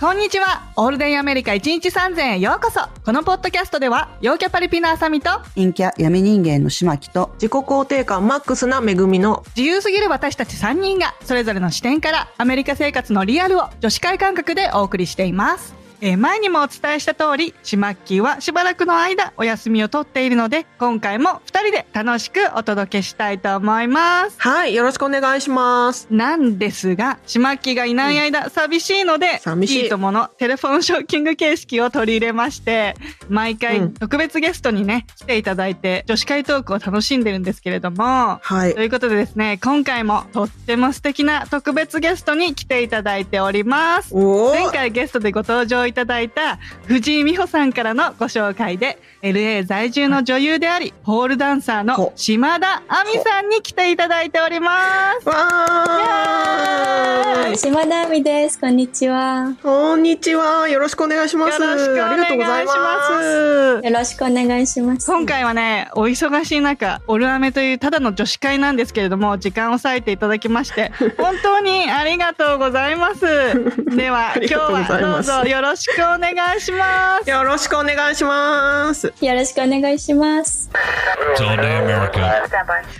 こんにちは。オールデンアメリカ1日3000へようこそ。このポッドキャストでは、陽キャパリピのあさみと、陰キャ闇人間の島木と自己肯定感マックスな恵みの自由すぎる私たち3人が、それぞれの視点から、アメリカ生活のリアルを女子会感覚でお送りしています。えー前にもお伝えした通り、シマッキーはしばらくの間お休みを取っているので、今回も2人で楽しくお届けしたいと思います。はいよろしくお願いします。なんですが、シマッキーがいない間、寂しいので、寂しい。いとものテレフォンショッキング形式を取り入れまして、毎回うん。特別ゲストにね、来ていただいて、女子会トークを楽しんでるんですけれども、はい。ということでですね、今回もとっても素敵な特別ゲストに来ていただいております。おお前回ゲストでご登場いいただいた藤井美穂さんからのご紹介で LA 在住の女優でありポールダンサーのほ島田亜美さんに来ていただいております。わーい島田亜美です。こんにちは。こんにちはよろしくお願いしますよろしくお願いありがとうございしまます。よろしくお願いします。今回はね、お忙しい中、オルアメというただの女子会なんですけれども、時間を割いていただきまして、本当にありがとうございます。では、今日はどうぞよろしくお願いします。よろしくお願いしますよろしくお願いします。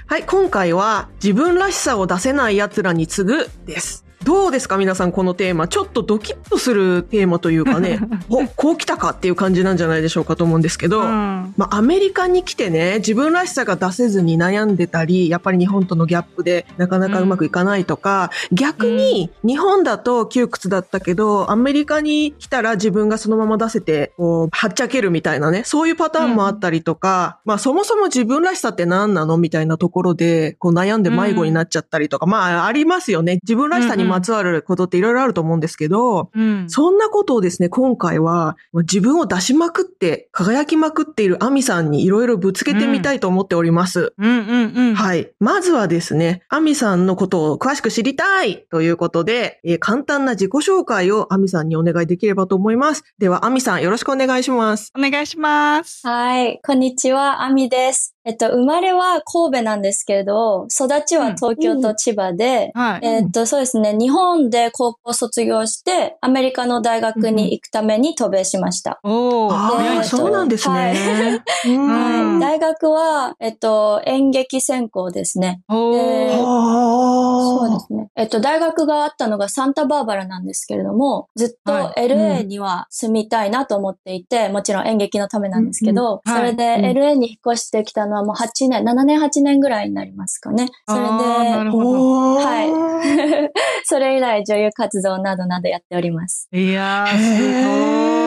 はい今回は自分らしさを出せない奴らに次ぐですどうですか皆さんこのテーマ。ちょっとドキッとするテーマというかね。おこう来たかっていう感じなんじゃないでしょうかと思うんですけど、うん。まあ、アメリカに来てね、自分らしさが出せずに悩んでたり、やっぱり日本とのギャップでなかなかうまくいかないとか、逆に日本だと窮屈だったけど、アメリカに来たら自分がそのまま出せて、こう、はっちゃけるみたいなね、そういうパターンもあったりとか、まあそもそも自分らしさって何なの？みたいなところで、こう悩んで迷子になっちゃったりとか、まあありますよね。自分らしさにまつわることっていろいろあると思うんですけど、うんそんなことをですね、今回は自分を出しまくって、輝きまくっているアミさんにいろいろぶつけてみたいと思っております。はい。まずはですね、アミさんのことを詳しく知りたいということで、えー簡単な自己紹介をアミさんにお願いできればと思います。では、アミさんよろしくお願いします。お願いします。はい。こんにちは。亜美です。えっと、生まれは神戸なんですけれど、育ちは東京と千葉で、はい。えっと、そうですね。日本で高校卒業して、アメリカの大学に行くために渡米しました。おー、そうなんですね。大学は、えっと、演劇専攻ですね。お。そうですね。えっと、大学があったのがサンタバーバラなんですけれども、ずっとは LA には住みたいなと思っていて、もちろん演劇のためなんですけど、うんうんそれではい LA に引っ越してきたのはもう8年、7年8年ぐらいになりますかね。それあーなるで、はい。それ以来女優活動などなどやっております。いやー、すへー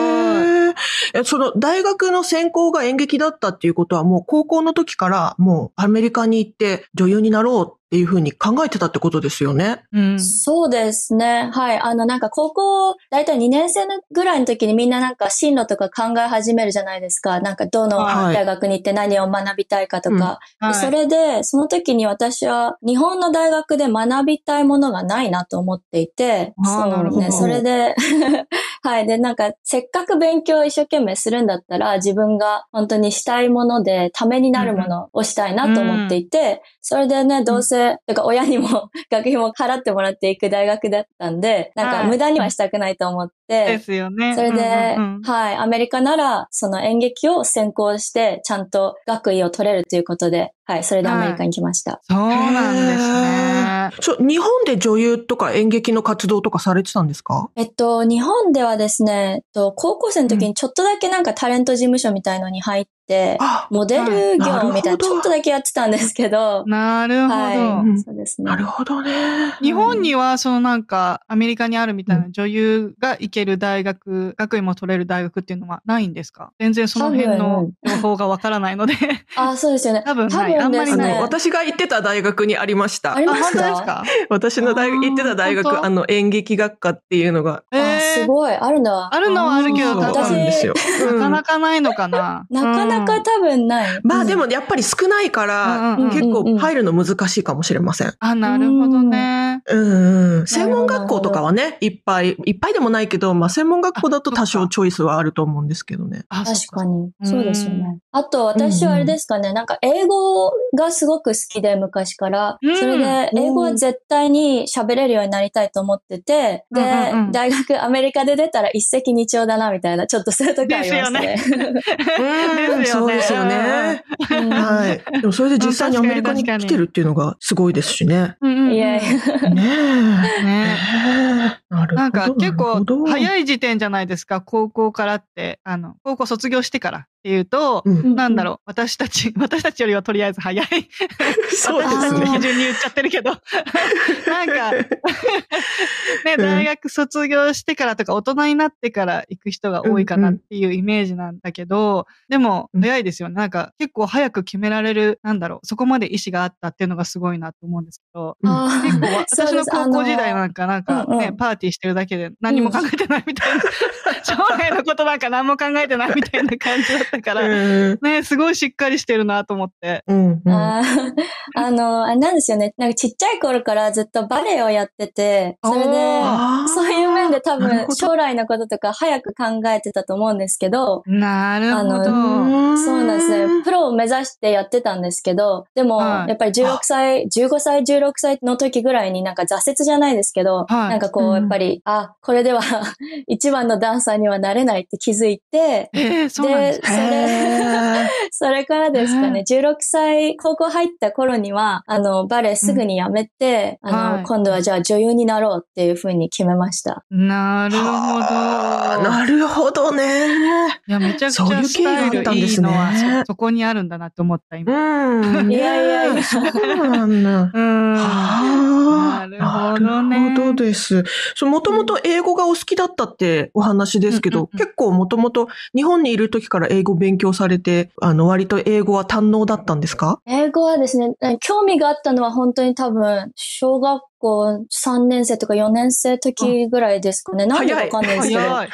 えその大学の専攻が演劇だったっていうことはもう高校の時からもうアメリカに行って女優になろうっていうふうに考えてたってことですよね。うん。そうですね。はい。あの、なんか高校、だいたい2年生のぐらいの時にみんななんか進路とか考え始めるじゃないですか。なんかどのはい大学に行って何を学びたいかとか。はいそれで、その時に私は日本の大学で学びたいものがないなと思っていて、そうなるほどね、それで、はい。で、なんか、せっかく勉強を一生懸命するんだったら、自分が本当にしたいもので、ためになるものをしたいなと思っていて、それでね、どうせ、てか親にも 学費も払ってもらっていく大学だったんで、なんはい。か無駄にはしたくないと思って、ですよね。それで、うんうんうんはい、アメリカなら、その演劇を専攻して、ちゃんと学位を取れるということで、はい、それでアメリカに来ました。そうなんですね。ちょ日本で女優とか演劇の活動とかされてたんですか？えっと、日本ではですね、えっと、高校生の時にちょっとだけなんかタレント事務所みたいのに入って、あ、モデル業みたいはいなちょっとだけやってたんですけど、なるほど。はい、そうですね。なるほどね。日本には、そのなんか、アメリカにあるみたいな女優が行ける大学、学位も取れる大学っていうのはないんですか？全然その辺の情報がわからないので。あ、そうですよね。多分ないあんまりですねあの、私が行ってた大学にありましたあ。本ました当ですか？私の大学、行ってた大学、あの、演劇学科っていうのが、あ、すい。ごい。あるんだ。あるのはあるけど、多分、あるんですよ。なかなかないのかな。なかななか多分ない。まあでもやっぱり少ないから、結構入るの難しいかもしれません。あ、なるほどね。うんうん。専門学校とかはね、いっぱい、いっぱいでもないけど、まあ専門学校だと多少チョイスはあると思うんですけどね。あ確か。に。うんそうですよね。あと、私はあれですかね、なんか英語がすごく好きで、昔から。うんそれで、英語は絶対に喋れるようになりたいと思ってて、で大学アメリカで出たら一石二鳥だな、みたいな、ちょっとそういうとこありますよねそうですよね。うんはい。でもそれで実際にアメリカに来てるっていうのがすごいですしね。いやいや。ねえ。ねなるほど。なんか結構い。早い時点じゃないですか、高校からって、あの、高校卒業してから。っていうと、うん、なんだろう、私たち、私たちよりはとりあえず早い。そうで私たちのすね。基準に言っちゃってるけど。なんか、ね、大学卒業してからとか大人になってから行く人が多いかなっていうイメージなんだけど、でもうん早いですよね。なんか結構早く決められる、なんだろう、そこまで意思があったっていうのがすごいなと思うんですけど、結構私の高校時代なんか、なんかね、パーティーしてるだけで何も考えてないみたいな、将来のことなんか何も考えてないみたいな感じだったから、うんね、すごいしっかりしてるなと思って。うんうん。あーあの、あれなんですよね。なんかちっちゃい頃からずっとバレエをやってて、それで、そういう面で多分将来のこととか早く考えてたと思うんですけど、なるほあど。うんそうなんですね。プロを目指してやってたんですけど、でも、はい。やっぱり16歳、15歳、16歳の時ぐらいになんか挫折じゃないですけど、はい。なんかこう、うん。やっぱり、あ、これでは 一番のダンサーにはなれないって気づいて、えー、そうなんです。それからですかね、16歳、高校入った頃には、あの、バレエすぐにやめて、あの、はい今度はじゃあ女優になろうっていうふうに決めました。なるほど。はあなるほどね。いや、めちゃくちそういうゃスタイルいい経緯があったんですねのはそ、そこにあるんだなって思った、今。うん。いやいやいや そうなんだ。うん。はあなるほどね。なるほどです。もともと英語がお好きだったってお話ですけど、うん結構もともと日本にいる時から英語勉強されて、あの、割と英語は堪能だったんですか？英語はですね、興味があったのは本当に多分、小学校3年生とか4年生時ぐらいですかね。なんでかわかんないですけど。早い。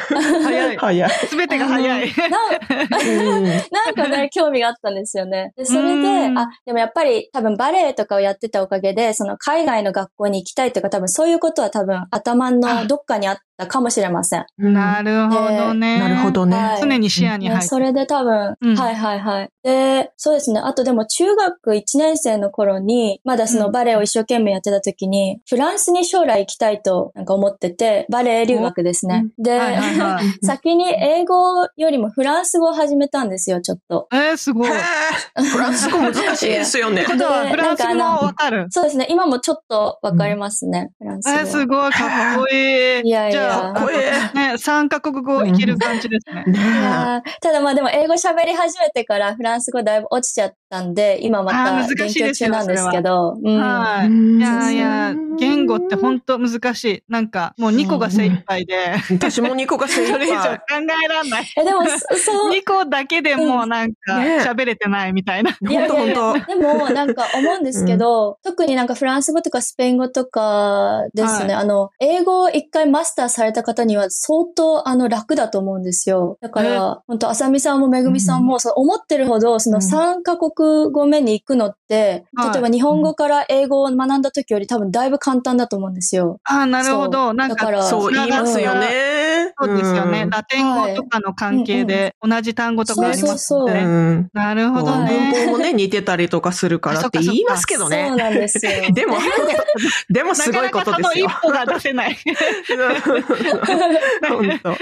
早い。早い。すべてが早い。うんなんかね、興味があったんですよね。で、それうで、んあ、でもやっぱり多分バレエとかをやってたおかげで、その海外の学校に行きたいとか多分そういうことは多分頭のどっかにあったかもしれません。なるほどね。なるほどね。はい常に視野に入ってねそれで多分、うんはいはいはい。で、そうですね。あとでも中学1年生の頃に、まだそのバレエを一生懸命やってた時に、フランスに将来行きたいとなんか思ってて、バレエ留学ですね。で、はいはいはい。先に英語よりもフランス語を始めたんですよ、ちょっと。えー、すごい。フランス語難しいですよね フランス語もわかる。そうですね。今もちょっとわかりますね、フランス語は。えー、すごい、かっこいい。いやいやじゃあ、かっこいいね、三カ国語いける感じですね。ただまあでも英語喋り始めてからフランス語だいぶ落ちちゃったんで、今また勉しいですよ強中なんですけど。うんはい。うんいやいや、言語って本当難しい。なんか、もう2個が精一杯で、私も2個が精一それ以上考杯。えらんない。え、でも、そそう。2個だけでもうなんかね喋れてないみたいな。本当本でも、なんか思うんですけど、特になんかフランス語とかスペイン語とかですね、はあの、英語を一回マスターされた方には相当あの楽だと思うんですよ。だかえら、本当あさみさんもめぐみさんも、そう思ってるほど、その3カ国語目に行くのって、はい例えば日本語から英語を学んだ時より多分だいぶ簡単だと思うんですよ。ああ、なるほど。なんか、そう言いますよね。そうですよね。うんラテン語とかの関係で同じ単語とかありますそうそうもんね。うんなるほど文ね。法もね、似てたりとかするからって言いますけどそうね。なんですよ。でも、でもすごいことですよな。かなかその一歩が出せない。い 本当。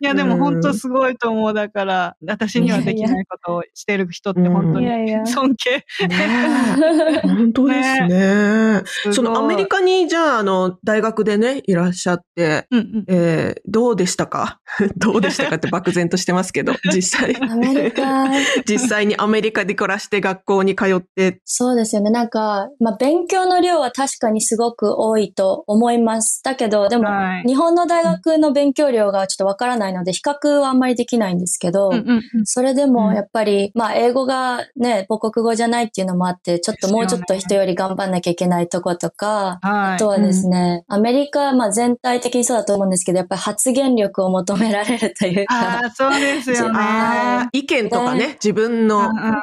や、でも本当すごいと思う。だから、私にはできないことをしてる人って本当に。尊敬。本当ですね。そのアメリカにじゃあ、あの、大学でね、いらっしゃって。えー、どうでしたか？どうでしたかって漠然としてますけど、実際。アメリカ、実際にアメリカで暮らして学校に通って、そうですよね。なんか、まあ、勉強の量は確かにすごく多いと思います。だけど、でも、はい日本の大学の勉強量がちょっとわからないので、比較はあんまりできないんですけど、うんうんうんそれでもやっぱり、まあ、英語がね、母国語じゃないっていうのもあって、ちょっともうちょっと人より頑張んなきゃいけないとことか、はい。あとはですね、アメリカ、まあ全体的にそうだと思うんですけど、やっぱり発言力を求められるというか。ああ、そうですよね。意見とかね、ね自分の、なんか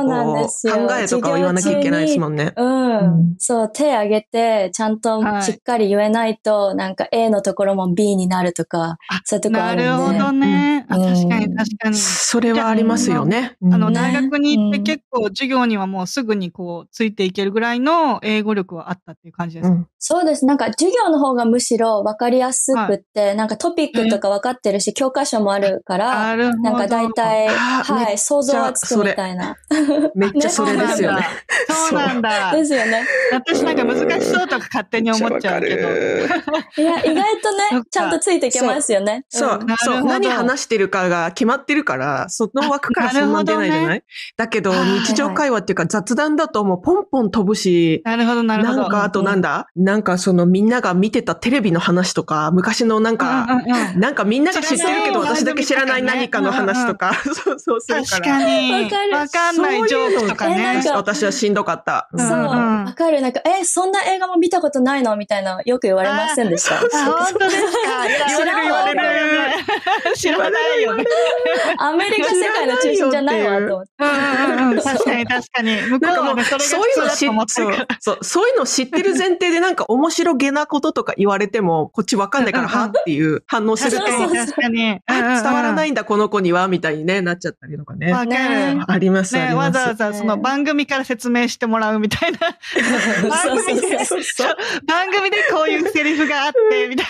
こう、考えとかを言わなきゃいけないですもんね。うん、うんそう、手挙げて、ちゃんとはいしっかり言えないと、なんか A のところも B になるとか、そういうところあなるんで。るほどね。あうん確かに確かに。それはありますよね。あの、大学に行ってうん結構授業にはもうすぐにこう、ついていけるぐらいの英語力はあったっていう感じですか？うんそうです。なんか授業の方がむしろ分かりやすくって、なんかトピックとか分かってるし、教科書もあるから、なんか大体、はい、想像はつくみたいな。めっちゃそれですよね。そうなんだ。ですよね。私なんか難しそうとか勝手に思っちゃうけど。いや、意外とね、ちゃんとついていけますよね。そう、そう、何話してるかが決まってるから、その枠からそんな出ないじゃなない？だけど、はい日常会話っていうか雑談だともうポンポン飛ぶし、なるほど、なるほど。なんかあとなんだ？なんかそのみんなが見てたテレビの話とか、昔のなんか、なんかみんなが知ってるけど知らない私だけ知らない何かの話とか、そうそうするか。確からに。わかるわかんないジョークとかね私はしんどかった。うんそう、うんわかる。なんか、え、そんな映画も見たことないのみたいな、よく言われませんでした。あ、本当ですか？言われる言われる。知らないよね。アメリカ世界の中心じゃないわ、と思って。うんうんうん確かに確かに。向こなんかもう、それがそういうの普通だと思。そう、そういうの知ってる前提でなんか面白げなこととか言われても、こっちわかんないから、はっていう反応すると、確かに伝わらないんんだ、この子には、みたいにね、なっちゃったりとかね。わかる。ねあります、あね、ります。わざわざその番組から説明してもらうみたいな。番組で、そうそう番組でこういうセリフがあって、みたい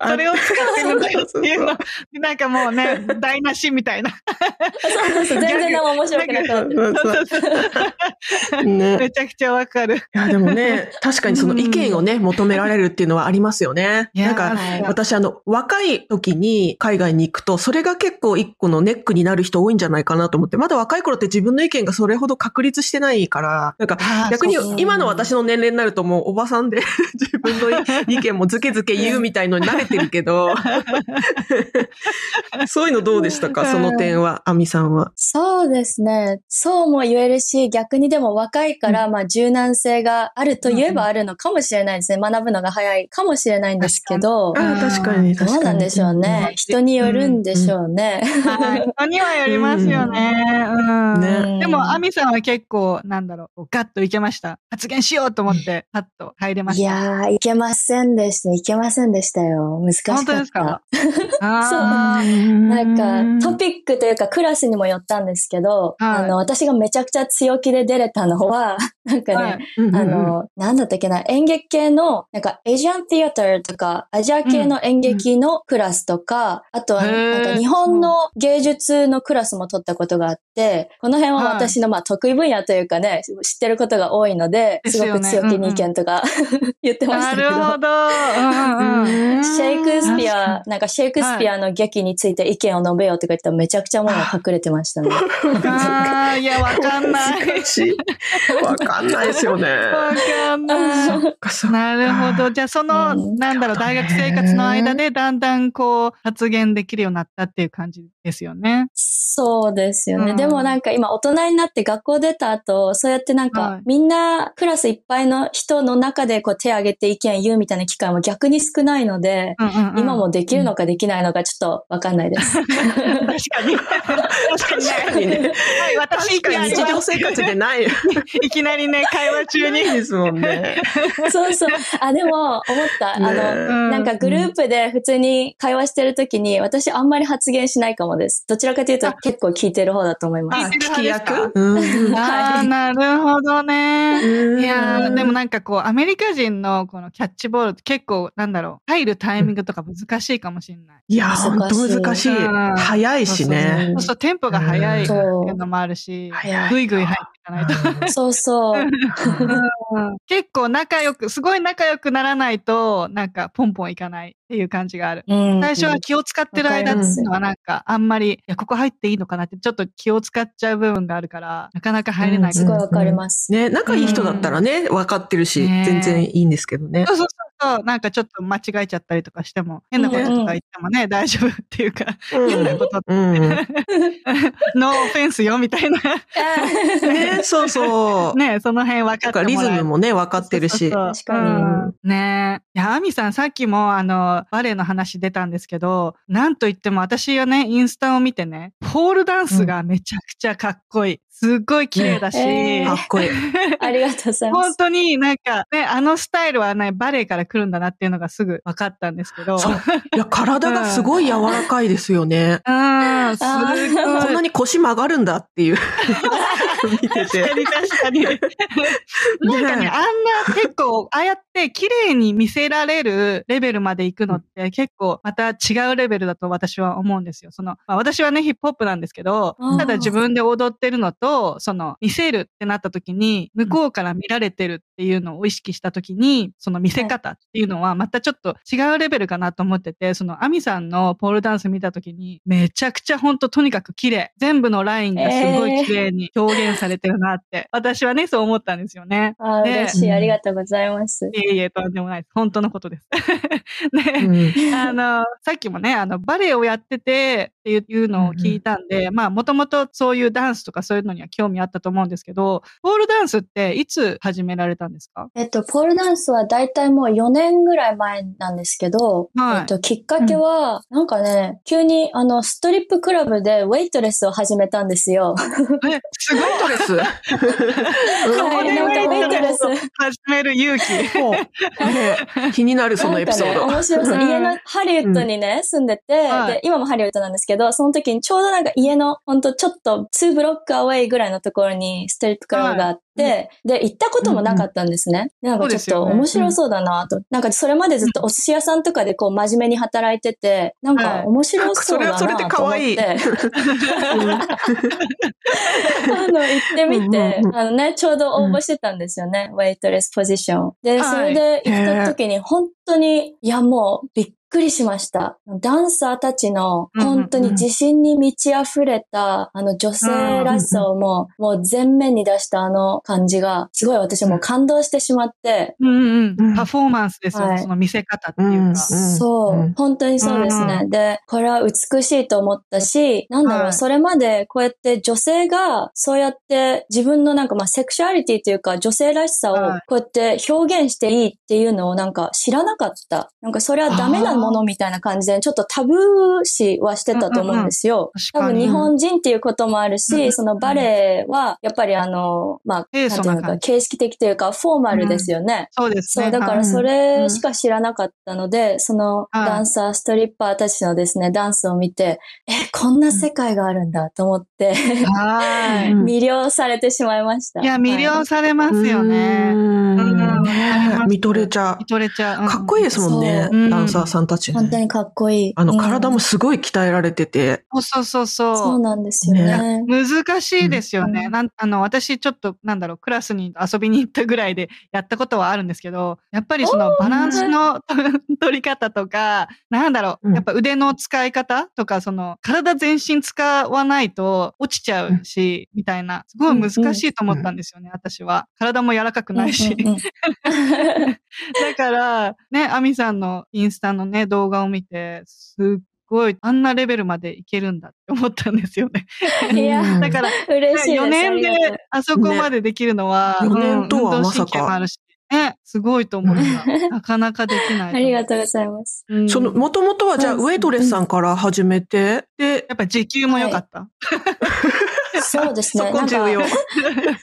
な。それを使ってるんだよっていうの。なんかもうね、台無しみたいな。そうそう、全然何も面白くなかった。そうそうね。めちゃくちゃわかる。いや、でもね、確かにその意見をね、求められるっていうのはありますよね。いやなんか、はい私あの、若い時に海外に行くと、それが結構一個のネックになる人多いんじゃないかなと思って、まだ若い頃って自分の意見がそれほど確立してないから、なんか、逆に今の私の年齢になるともうおばさんで 自分の 意見もズケズケ言うみたいのに慣れてるけど、そういうのどうでしたか？その点は、アミさんは。そうですね。そうも言えるし、逆にでも若いから、まあ柔軟性があると言えばあるのかもしれないですね。学ぶのが早いかもしれないんですけど、あ確かに。どうなんでしょうね。人によるんでしょうね。はい。人にはよりますよね。うん。ねでも、アミさんは結構、なんだろう、ガッといけました。発言しようと思って、パッと入れまいした。やー、いけませんでした。いけませんでしたよ。難しかった。本当ですか？あなんか、トピックというかクラスにもよったんですけど、はいあの、私がめちゃくちゃ強気で出れたのは、なんかね、はいうんうんうんあの、なんだったっけな、演劇系の、なんか、エジアンティアターとか、アジア系の演劇のクラスとか、あとは、なんか、日本の芸術のクラスも取ったことがあって、この辺は私の、まあ、得意分野というかね、知ってることが多いので、ですごく強気に意見とか 言ってましなたけど。るほど。うんうんうんシェイクスピ確ア、なんかシェイクスピアの劇について意見を述べようとか言ったらめちゃくちゃものが隠れてましたね。ああ、いや、わかんない。わかんないですよね。わかんない。なるほど。じゃあ、その、うんなんだろう、大学生活の間で、だんだんこう、発言できるようになったっていう感じですよね。そうですよね。うんでもなんか今大人になって学校出た後、そうやってなんはいかみんなクラスいっぱいの人の中でこう手挙げて意見言うみたいな機会も逆に少ないので、うんうんうん今もできるのかできないのかちょっとわかんないです。確かに。確かにね。はい、私、確かに日常生活でない。いきなりね、会話中に。ですもんね。そうそう。あ、でも思った。あの、ねうんなんかグループで普通に会話してるときに私あんまり発言しないかもです。どちらかというと結構聞いてる方だと思いまあ、す。聞き役？うんああ、なるほどね。うんいやーでもなんかこう、アメリカ人のこのキャッチボールって結構、なんだろう、入るタイミングとか難しいかもしれない。いや、ほんと難しい。うん早いしね。そうそう、テンポが速いっていそううのもあるし、ぐいぐい入っていかないと。そうそう。う ん結構仲良く、すごい仲良くならないと、なんかポンポンいかないっていう感じがある。うん。最初は気を使ってる間っていうのはなんか、あんまり、いや、ここ入っていいのかなって、ちょっと気を使っちゃう部分があるから、なかなか入れない。すごいわかります。ね、仲いい人だったらね、分かってるし、ね。全然いいんですけどね。そうそうそう。そう、なんかちょっと間違えちゃったりとかしても、変なこととか言ってもね、大丈夫っていうか、変なこと、うん。ノーオフェンスよみたいな、ね、そうそう。ね、その辺分かなんかリってもらえる。ズムもね、分かってるし。そうそうそう。確かに。うん。ね。え。いや、アミさん、さっきも、あの、のバレエの話出たんですけど、なんといっても私はね、インスタを見てね、ポールダンスがめちゃくちゃかっこいい。すっごい綺麗だし、ねえーかっこいい。ありがとうございま本す。当になんかね、あのスタイルはね、バレエから来るんだなっていうのがすぐ分かったんですけど。そう。いや、体がすごい柔らかいですよね。うん、すごい。こんなに腰曲がるんだっていう。見て確て。かに確かに。なんかね、あんな結構、ああやって綺麗に見せられるレベルまで行くのって結構また違うレベルだと私は思うんですよ。その、まあ、私はね、ヒップホップなんですけどただ自分で踊ってるのと、その、見せるってなった時に、向こうから見られてるっていうのを意識した時に、その見せ方っていうのはまたちょっと違うレベルかなと思ってて、その、アミさんのポールダンス見た時に、めちゃくちゃほんととにかく綺麗。全部のラインがすごい綺麗に表現されてるなって、私はね、そう思ったんですよね。あーね嬉しい。ありがとうございます。いえいえ、とんでもないです。本当のことです。うね、んあの、さっきもね、あの、バレエをやっててっていうのを聞いたんで、まあ、もともとそういうダンスとかそういうのには興味あったと思うんですけど、ポールダンスっていつ始められたんですか？えっと、ポールダンスはだいたいもう4年ぐらい前なんですけど、はいえっと、きっかけは、なんかね、急にあの、ストリップクラブでウェイトレスを始めたんですよ。え、すごいウェイトレス？はい、なんかウェイトレス。始める勇気。ね気になるそのエピソーなんかね、ド。面白そう。うん家のハリウッドにね、住んでて、はいで、今もハリウッドなんですけど、その時にちょうどなんか家のほんとちょっと2ブロックアウェイぐらいのところにストリップクラブがあって、で、行ったこともなかったんですね。でなんかちょっと面白そうだなと。なんかそれまでずっとお寿司屋さんとかでこう真面目に働いてて、なんか面白そうだなと思って。それはそれで可愛い あの、行ってみてうんうんう、んあのね、ちょうど応募してたんですよね。ウェイトレスポジション。で、はいそれで行った時に、本当に、いやもう、びっくりしました。ダンサーたちの、本当に自信に満ち溢れた、あの女性らしさをもう、もう全面に出したあの感じが、すごい私もう感動してしまって、うんうんうん。パフォーマンスですよ。ね、はい。その見せ方っていうか。うんそう、うん本当にそうですね。うで、これは美しいと思ったし、なんだろう、はい。それまでこうやって女性がそうやって自分のなんかまあセクシュアリティというか女性らしさをはい。こうやって表現していいっていうのをなんか知らなかった。なんかそれはダメなものみたいな感じでちょっとタブー視はしてたと思うんですよ。多確かに。分日本人っていうこともあるし、うんそのバレエはやっぱりあの、まあ、清なんていうのか、形式的というかフォーマルですよね。そうですね。そう、だかはいらそれしか知らなかったので、そのはいダンサー、ストリッパーたちのですね、ダンスを見て、え、こんな世界があるんだと思って、はい。う ん魅了されてしまいました。いや、魅了されますよね。うんうんね見とれちゃ見とれちゃう。う。かっこいいですもんね、ダンサーさんたちね。本当にかっこいい。あの、うん体もすごい鍛えられてて。そうそうそうそそうう。なんですよね。難しいですよね。うんなんあの、私ちょっと、なんだろう、クラスに遊びに行ったぐらいでやったことはあるんですけど、やっぱりそのバランスの 取り方とか、なんだろう、うんやっぱ腕の使い方とか、その、体全身使わないと落ちちゃうし、みたいな、すごい難しいと思ったんですよね、私は。体も柔らかくないし。うんうんうん だから、ね、アミさんのインスタのね、動画を見て、すっごい、あんなレベルまでいけるんだって思ったんですよね。いやうん だから、嬉しいです。4年であそこまでできるのは、ねうん4年とはまさかね、すごいと思った。なかなかできない。ありがとうございます。うんその、もともとはじゃあ、うんウェイトレスさんから始めて、で、やっぱ時給も良かった。そうですね。そこ重要なんか。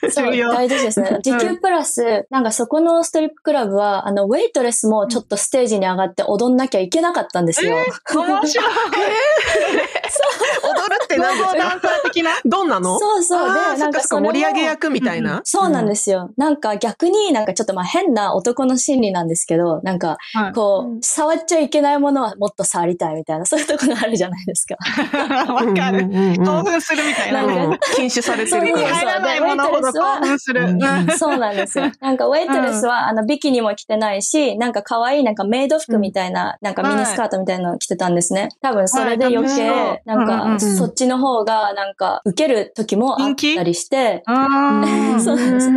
そう、重要大事ですね。時給プラス、なんかそこのストリップクラブは、あの、ウェイトレスもちょっとステージに上がって踊んなきゃいけなかったんですよ。面白い。踊るって何ですか？ダンサー的な？どんなの？そうそう。で、なんかそ盛り上げ役みたいな？そうなんですすよ。なんか逆になんかちょっとまあ変な男の心理なんですけど、なんかはいこう、うん触っちゃいけないものはもっと触りたいみたいな、そういうところがあるじゃないですか。わかる。うんうんうん興奮するみたいな。なんか禁止されてるから。入らないものほど興奮する。うんうんそうなんですよ。なんかウェイトレスは、あのビキニも着てないし、なんか可愛いなんかメイド服みたいな、なんかミニスカートみたいなのを着てたんですね。多分それで余計、はいなんか、うんうんそっちの方がなんか受ける時もあったりして、そうです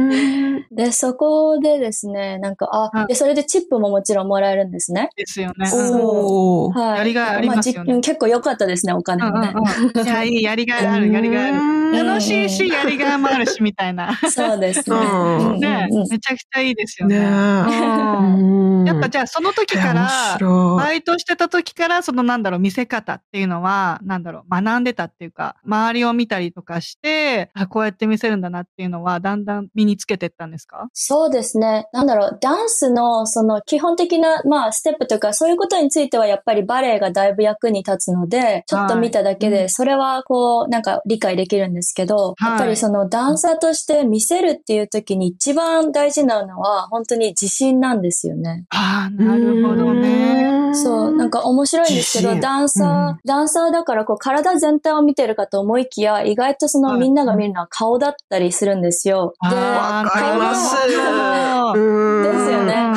で、そこでですね、なんか、あ、うんで、それでチップももちろんもらえるんですね。ですよね。おー。はい。やりがいありますよね結構良かったですね、お金もね。うんうんうん いや、いい、やりがいある、やりがいある。楽しいし、やりがいもあるし、みたいな。そうですね。ね、めちゃくちゃいいですよね。ね。やっぱじゃあその時か面ら。バイトしてた時から、そのなんだろう、見せ方っていうのは、なんだろう、学んでたっていうか、周りを見たりとかして、あ、こうやって見せるんだなっていうのは、だんだん身につけてったんですか？そうですね。なんだろう、ダンスのその基本的な、まあ、ステップとか、そういうことについてはやっぱりバレエがだいぶ役に立つので、ちょっと見ただけで、それはこう、なんか理解できるんですけど、はいやっぱりそのダンサーとして見せるっていう時に一番大事なのは、本当に自信なんですよね。ああ、なるほどね。そう、なんか面白いんですけど、ダンサー、うんダンサーだからこう体全体を見てるかと思いきや、意外とそのはいみんなが見るのは顔だったりするんですよ。わかります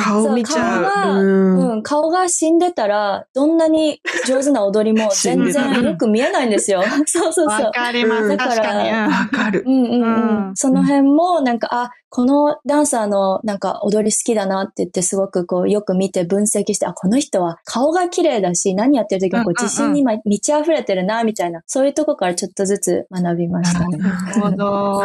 顔見ちゃう。そう顔がうんうん、顔が死んでたら、どんなに上手な踊りも 全然よく見えないんですよ。そうそうそうわ。かります。うん確かに。うんわかる。うんうんううんん。その辺も、なんか、あ、このダンサーのなんか踊り好きだなって言ってすごくこうよく見て分析して、あ、この人は顔が綺麗だし、何やってる時もこう自信にま満ち溢れてるな、みたいな、そういうとこからちょっとずつ学びましたね。なるほど。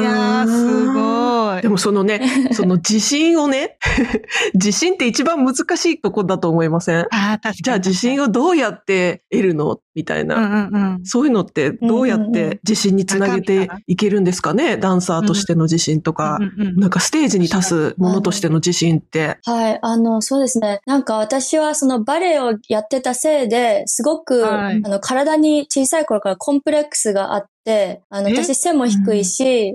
い いやー、すごい。でもそのね、その自信をね、自信って一番難しいとこだと思いません？ああ、確かに。じゃあ自信をどうやって得るの？みたいな。うんうんうん。そういうのってどうやっうんうんうて自信につなげていけるんですかね？ダンサーとしての自信とかう。んうんなんかステージに立つものとしての自信って。はい、あの、そうですね。なんか私はそのバレエをやってたせいで、すごく、はいあの、体に小さい頃からコンプレックスがあって、あの、え？私背も低いし、え？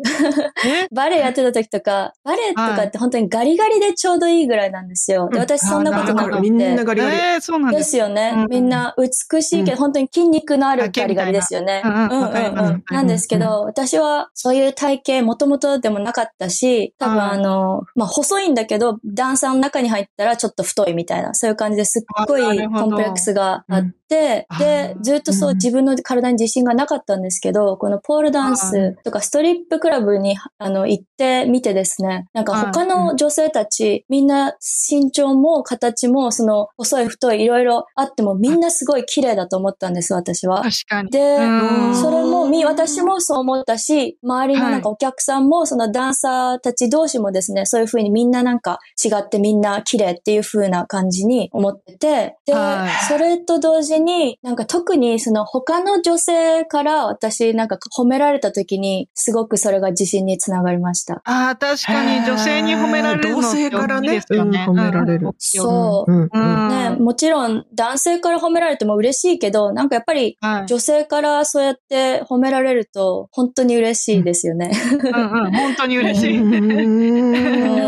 バレエやってた時とか、バレエとかって本当にガリガリでちょうどいいぐらいなんですよ。で、うん。私そんなことなくあーなるほど。みんなて。ガリガリ。えー、そうなんでです。すよね。うんみんな美しいけど、うん。本当に筋肉のあるガリガリですよね。うんうんうんなんですけど、私はそういう体型もともとでもなかったし、多分はいあの、まあ、細いんだけど、ダンサーの中に入ったらちょっと太いみたいな、そういう感じですっごいコンプレックスがあって、うんでずっとそううん自分の体に自信がなかったんですけど、このポールダンスとかストリップクラブにあの行ってみてですね、なんか他の女性たち、みんな身長も形もその細い太いいろいろあってもみんなすごい綺麗だと思ったんです、私は。確かに。で、うん。それもみ、私もそう思ったし、周りのなんかお客さんも、そのダンサーたち同士もですね、そういう風にみんななんか違ってみんな綺麗っていう風な感じに思ってて、で、はい。それと同時に、なんか特にその他の女性から私なんか褒められた時に、すごくそれが自信につながりました。ああ、確かに女性に褒められるのって同性からね。うん褒められるうんそう。うんうん。ね、もちろん男性から褒められても嬉しいけど、なんかやっぱりはい。女性からそうやって褒められると本当に嬉しいですよね。うんうん。本当に嬉しい。う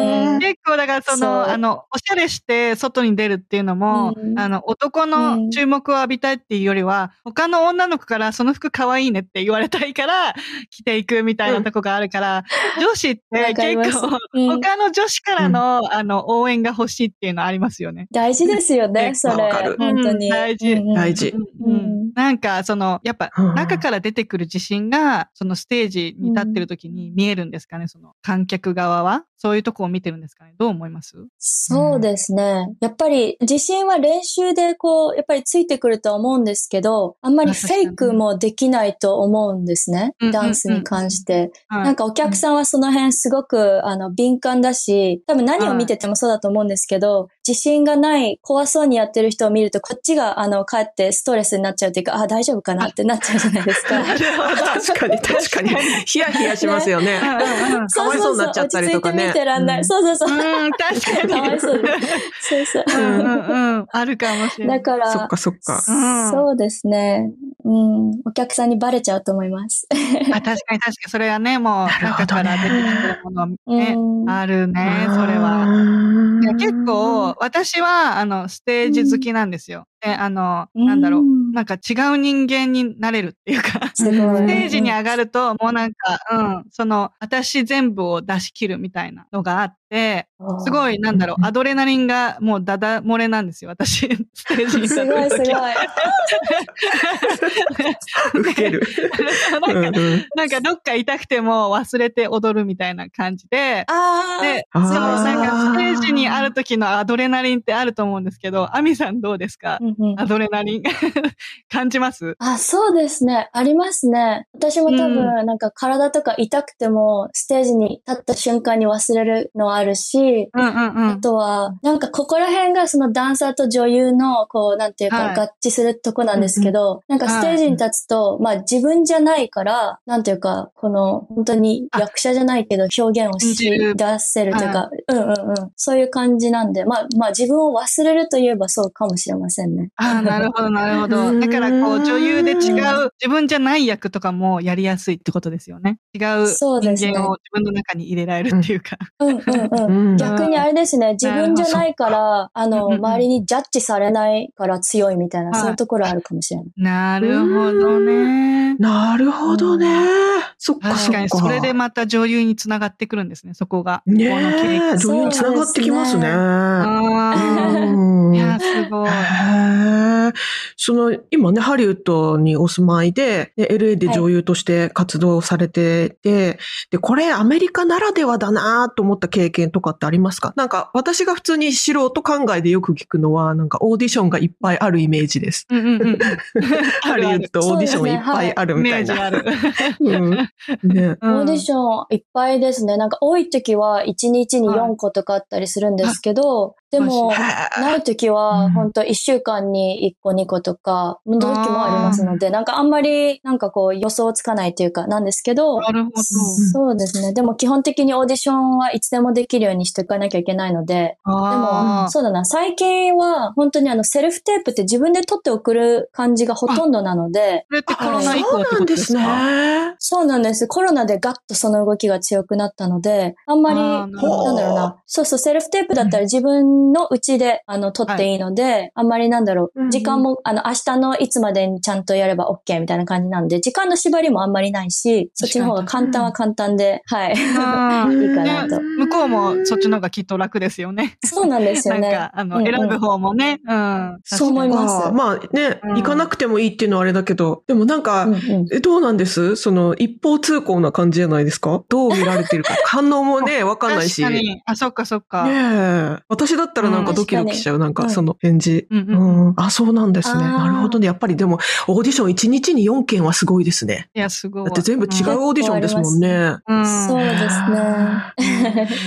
ん結構だからその、あの、おしゃれして外に出るっていうのも、うんあの、男の注目を浴びたいっていうよりは、他の女の子からその服可愛いねって言われたいから、着ていくみたいなとこがあるから、女子って結構、うん。他の女子からの、あの、応援が欲しいっていうのありますよね。大事ですよね、結それ。構わかる。本当に。うん大事。うんうん。大事。うん。うん。なんか、その、やっぱ、うん中から出てくる自信が、そのステージに立ってる時に見えるんですかね、その、観客側は。そういうとこを見てるんですかね？どう思います？そうですね。やっぱり自信は練習でこう、やっぱりついてくるとは思うんですけど、あんまりフェイクもできないと思うんですねうん。ダンスに関して。はいなんかお客さんはその辺すごくあの敏感だし、多分何を見ててもそうだと思うんですけど、自信がない、怖そうにやってる人を見ると、こっちがあの帰ってストレスになっちゃうっていうか、あ、大丈夫かな？ってなっちゃうじゃないですか。確かに確かに。ヒヤヒヤしますよね。かわいそうになっちゃったりとかね落ち着いてらんない。うんそうそうそう。うん、確かに。かわいそうですそうそう。うんうんうん。あるかもしれない。だから、そっかそっか。うんそうですね。うん。お客さんにバレちゃうと思います。あ確かに確かに。それはね、もう、中から出てきてるものね、うんあるね、それは。結構、私は、あの、ステージ好きなんですよ。で、あの、なんだろう。うんなんか違う人間になれるっていうか。ステージに上がると、もうなんか、うん、その、私全部を出し切るみたいなのがあって、すごい、なんだろう、アドレナリンがもうダダ漏れなんですよ、私、ステージに立すごいすごい。受け る。なんか、うんうん。なんかどっか痛くても忘れて踊るみたいな感じで、あで、そう、なんかステージにある時のアドレナリンってあると思うんですけど、アミさんどうですか？あ、うんうん。アドレナリン 感じます？あ、そうですね。ありますね。私も多分、なんか体とか痛くても、ステージに立った瞬間に忘れるのあるし、うんうんうあん。とは、なんかここら辺がそのダンサーと女優の、こう、なんていうか、はい合致するとこなんですけど、なんかステージに立つと、まあ自分じゃないから、なんていうか、この、本当に役者じゃないけど表現をし出せるというか、うんうんうん。そういう感じなんで、まあまあ自分を忘れるといえばそうかもしれませんね。ああ、なるほど、なるほうど。ん だから、こう、女優で違う、自分じゃない役とかもやりやすいってことですよね。違うそうですね人間を自分の中に入れられるっていうか。うんうんうん。うん逆にあれですね、自分じゃないから、あの、周りにジャッジされないから強いみたいな、はいそういうところあるかもしれない。なるほどね。なるほどね。そっか。確かに、それでまた女優につながってくるんですね、そこが。ねこの経え、験。女優につながってきますね。いや、すごい。へえその、今ね、ハリウッドにお住まいで、で LA で女優として活動されてて、で、これアメリカならではだなと思った経験とかってありますか？なんか、私が普通に素人考えでよく聞くのは、なんかオーディションがいっぱいあるイメージです。うんうんうん。ハリウッドオーディションいっぱいあるみたいな。オーディションいっぱいですね。なんか多い時は1日に4個とかあったりするんですけど、でも、ない時うんは、本当1週間に1個2個とか、の時もありますので、なんかあんまり、なんかこう予想つかないというか、なんですけど、なるほど。そうですね。でも基本的にオーディションはいつでもできるようにしていかなきゃいけないので、であも、そうだな。最近は、本当にあの、セルフテープって自分で撮って送る感じがほとんどなので、それってコロナ以降ってことなんですすかそうなんです。コロナでガッとその動きが強くなったので、あんまり、なんだろうな。そうそう、セルフテープだったら自分のうちで、あの、撮っていいので、あんまりなんだろう。時間も、あの、明日のいつまでにちゃんとやれば OK みたいな感じなんで、時間の縛りもあんまりないし、そっちの方が簡単は簡単で、はい。いいかなと。向こうもそっちの方がきっと楽ですよね。そうなんですよね。なんか、あの、うんうん選ぶ方もね。うん。そう思いますまあまあね、うん行かなくてもいいっていうのはあれだけど、でもなんか、うんうんえどうなんです？その一方通行な感じじゃないですか？どう見られてるか？反応もね、わかんないし。ね確かに。あ、そっかそっか。え。私だったらなんかドキドキしちゃう。なんかその返事。うんううん。ん。あ、そうなんですね。なるほどね。やっぱりでも、オーディション1日に4件はすごいですね。いや、すごい。だって全部違うオーディションですもんね。うん。そうですね。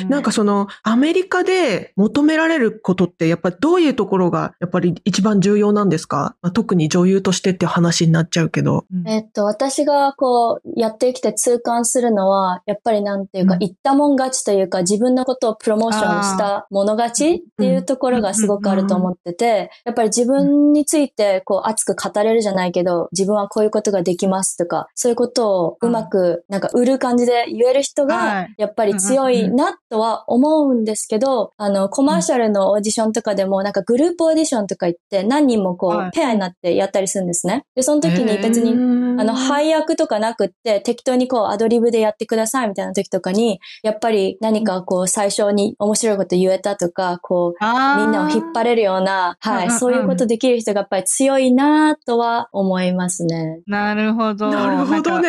うんなんかその、アメリカで求められることって、やっぱりどういうところが、やっぱり一番重要なんですか、まあ、特に女優としてっていう話になっちゃうけど。うんえっと、私がこう、やってきて痛感するのは、やっぱりなんていうか、うん言ったもん勝ちというか、自分のことをプロモーションしたもの勝ちっていうところがすごくあると思ってて、やっぱり自分についてこう熱く語れるじゃないけど、自分はこういうことができますとか、そういうことをうまくなんか売る感じで言える人はがい、やっぱり強いなとは思うんですけど、あの、コマーシャルのオーディションとかでも、なんかグループオーディションとか行って何人もこはい。うペアになってやったりするんですね。で、その時に別にあの、配役とかなくって、適当にこう、アドリブでやってくださいみたいな時とかに、やっぱり何かこう、最初に面白いこと言えたとか、こう、あーみんなを引っ張れるような、はい、うんうんうんそういうことできる人がやっぱり強いなとは思いますね。なるほど。なるほどね。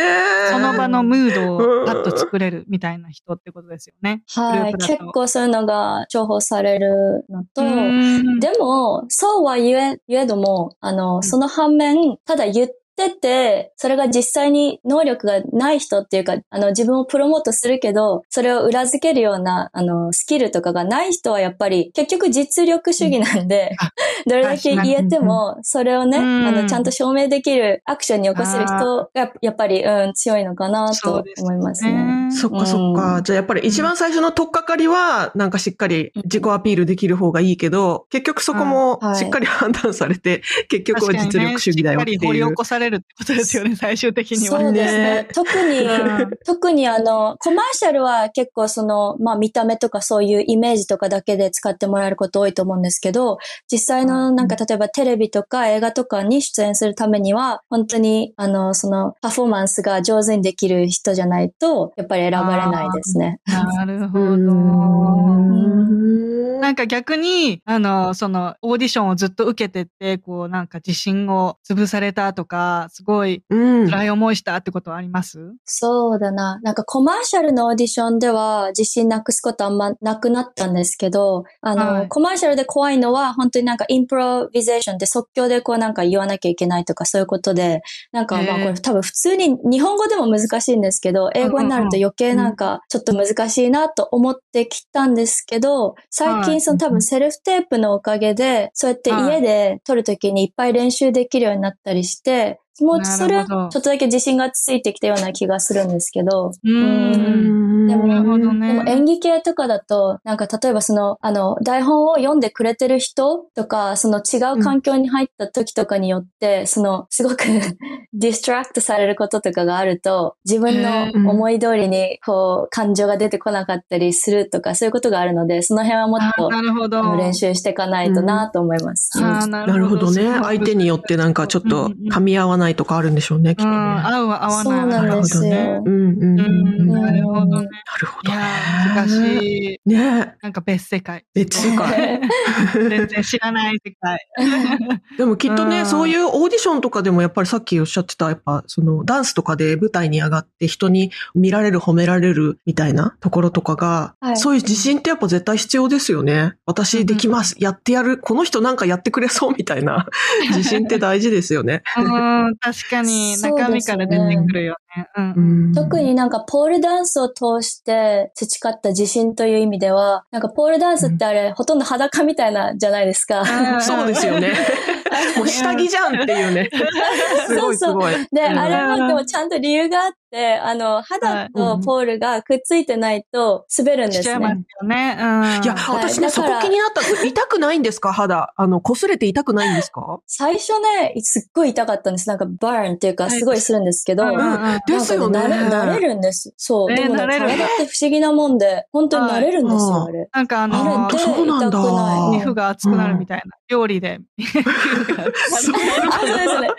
その場のムードをパッと作れるみたいな人ってことですよね。はい、結構そういうのが重宝されるのと、うんでも、そうは言え、言えども、あの、その反面、ただ言ってってて、それが実際に能力がない人っていうか、あの、自分をプロモートするけど、それを裏付けるような、あの、スキルとかがない人はやっぱり、結局実力主義なんで、どれだけ言えても、それをね、うんあの、ちゃんと証明できるアクションに起こせる人が、やっぱり、うん、強いのかなと思いますね。ね。そっかそっか。うんじゃあやっぱり一番最初の取っかかりは、なんかしっかり自己アピールできる方がいいけど、結局そこもしっかり判断されて、結局は実力主義だよってしっかり掘りいう。起こされるってことですよね、最終的には。そうですねね。特に、うん特にあの、コマーシャルは結構その、まあ見た目とかそういうイメージとかだけで使ってもらえること多いと思うんですけど、実際のの、なんか例えばテレビとか映画とかに出演するためには、本当に、あの、そのパフォーマンスが上手にできる人じゃないと、やっぱり選ばれないですね。なるほど。んなんか逆に、あの、その、オーディションをずっと受けてって、こう、なんか自信を潰されたとか、すごいうん。辛い思いしたってことはあります？そうだな。なんかコマーシャルのオーディションでは自信なくすことあんまなくなったんですけど、あの、はいコマーシャルで怖いのは本当になんか improvisation って即興でこうなんか言わなきゃいけないとかそういうことで、なんかまあこれ多分普通に日本語でも難しいんですけど、英語になると余計なんかちょっと難しいなと思ってきたんですけど、最はい近その多分 self tape のおかげで、そうやって家で撮るときにいっぱい練習できるようになったりして、もうそれはちょっとだけ自信がついてきたような気がするんですけど、ううんん。でも。演技系とかだと、なんか例えばその、あの、台本を読んでくれてる人とか、その違う環境に入った時とかによって、その、すごく distract されることとかがあると、自分の思い通りに、こう、感情が出てこなかったりするとか、そういうことがあるので、その辺はもっあと、なるほど。練習していかないとなと思います。うんあーななるほどね。相手によってなんかちょっと噛み合わないとかあるんでしょうね、きっうん、とね。合うは合わないそうなんですよなるほどね。うんうんうんうん。なるほどね。難しい。ねなんか別世界。別世界。全然知らない世界。でもきっとね、うんそういうオーディションとかでもやっぱりさっきおっしゃってた、やっぱそのダンスとかで舞台に上がって人に見られる、褒められるみたいなところとかが、はいそういう自信ってやっぱ絶対必要ですよね。私できます。やってやる。この人なんかやってくれそうみたいな自信って大事ですよね。うん、確かに中身から出てくるよね。うんうん特になんかポールダンスを通して培った自信という意味では、なんかポールダンスってあれ、ほとんど裸みたいなじゃないですか。うんそうですよね。もう下着じゃんっていうね。すごいすごい。で、うんあれはでもちゃんと理由があって、あの、肌とポールがくっついてないと滑るんですしちゃいますね。よね。うん。いや、はい私ね、そこ気になった。痛くないんですか？肌。あの、擦れて痛くないんですか？最初ね、すっごい痛かったんです。なんかバーンっていうか、すごいするんですけど、うんうんなんですよね。慣れ、るんです。そう。えーでもね、慣れる体って不思議なもんで、本当に慣れるんですよ、はいあれ。なんかああのれでそうなんだ痛くない。皮膚が熱くなるみたいな。料理で。そう あそうですね。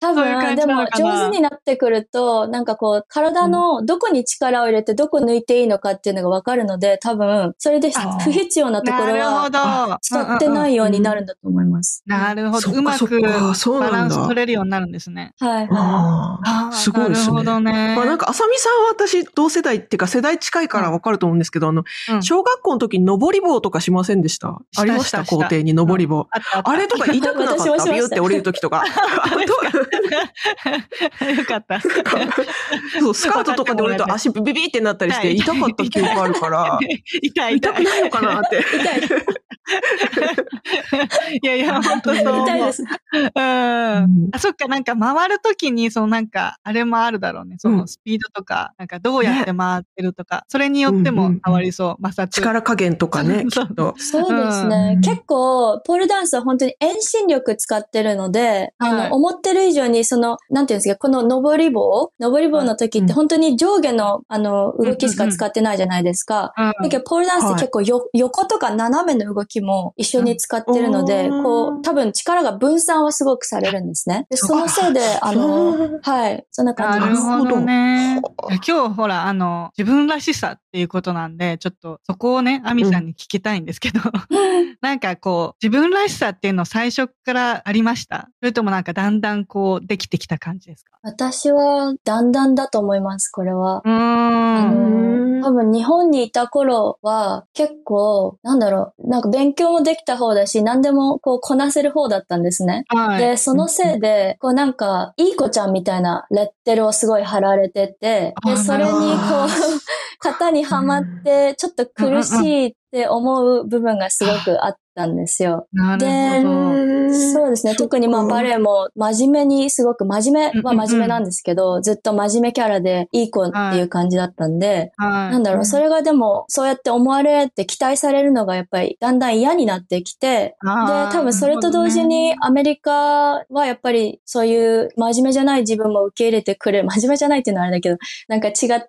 多分、でも上手になってくると、なんかこう、体のどこに力を入れてどこ抜いていいのかっていうのがわかるので、多分、それであ不必要なところなるほはど。使ってないようになるんだと思います。なるほど。そっかうまくそっかそうバなんだランス取れるようになるんですね。はいはああ、あーすごいですね。なるほどね。まあなんか、あさみさんは私、同世代っていうか世代近いからわかると思うんですけど、あの、うん小学校の時に登り棒とかしましんでした？したありました校庭に登り棒。あれとか痛くなかっ 私もしましたたビューって降りる時とか。よかった。そう、スカートとかで降りると足ビビビってなったりして痛かった記憶あるから、痛い痛くないのかなって。い。痛い。いやいや、本当そう。痛いです。うん。あ、そっか、なんか回るときに、そのなんか、あれもあるだろうね。そうのんスピードとか、なんかどうやって回ってるとか、それによっても変わりそう、摩擦。力加減とかね、きそうですね。うん結構、ポールダンスは本当に遠心力使ってるので、あはい。の、思ってる以上に、その、なんていうんですか、この登り棒登り棒の時ってうん。本当に上下の、あの、動きしか使ってないじゃないですか。うんだけど、ポールダンスって結構よ、横とか斜めの動きも一緒に使ってるので、うんこう、多分力が分散はすごくされるんですね。で、そのせいで、あの、はい、そんな感じです。なるほどね。今日ほら、あの、自分らしさっていうことなんで、ちょっとそこをね、アミさんに聞きたいんですけど、なんかこう、自分らしさっていうの最初からありました？それともなんかだんだんこう、できてきた感じですか？私は、だんだんだと思います、これは。うーあん。の、多分日本にいた頃は結構、なんだろう、なんか勉強もできた方だし、何でもこうこなせる方だったんですね。はい。で、そのせいで、こうなんか、いい子ちゃんみたいなレッテルをすごい貼られてて、あで、それにこう型にはまって、ちょっと苦しいって思う部分がすごくあったんですよ。なるほど。そうですね。特にまあバレエも真面目にすごく真面目は真面目なんですけど、ずっと真面目キャラでいい子っていう感じだったんで、はい。なんだろう、それがでも、そうやって思われて期待されるのがやっぱりだんだん嫌になってきて、で、多分それと同時にアメリカはやっぱりそういう真面目じゃない自分も受け入れてくれる、真面目じゃないっていうのはあれだけど、なんか違った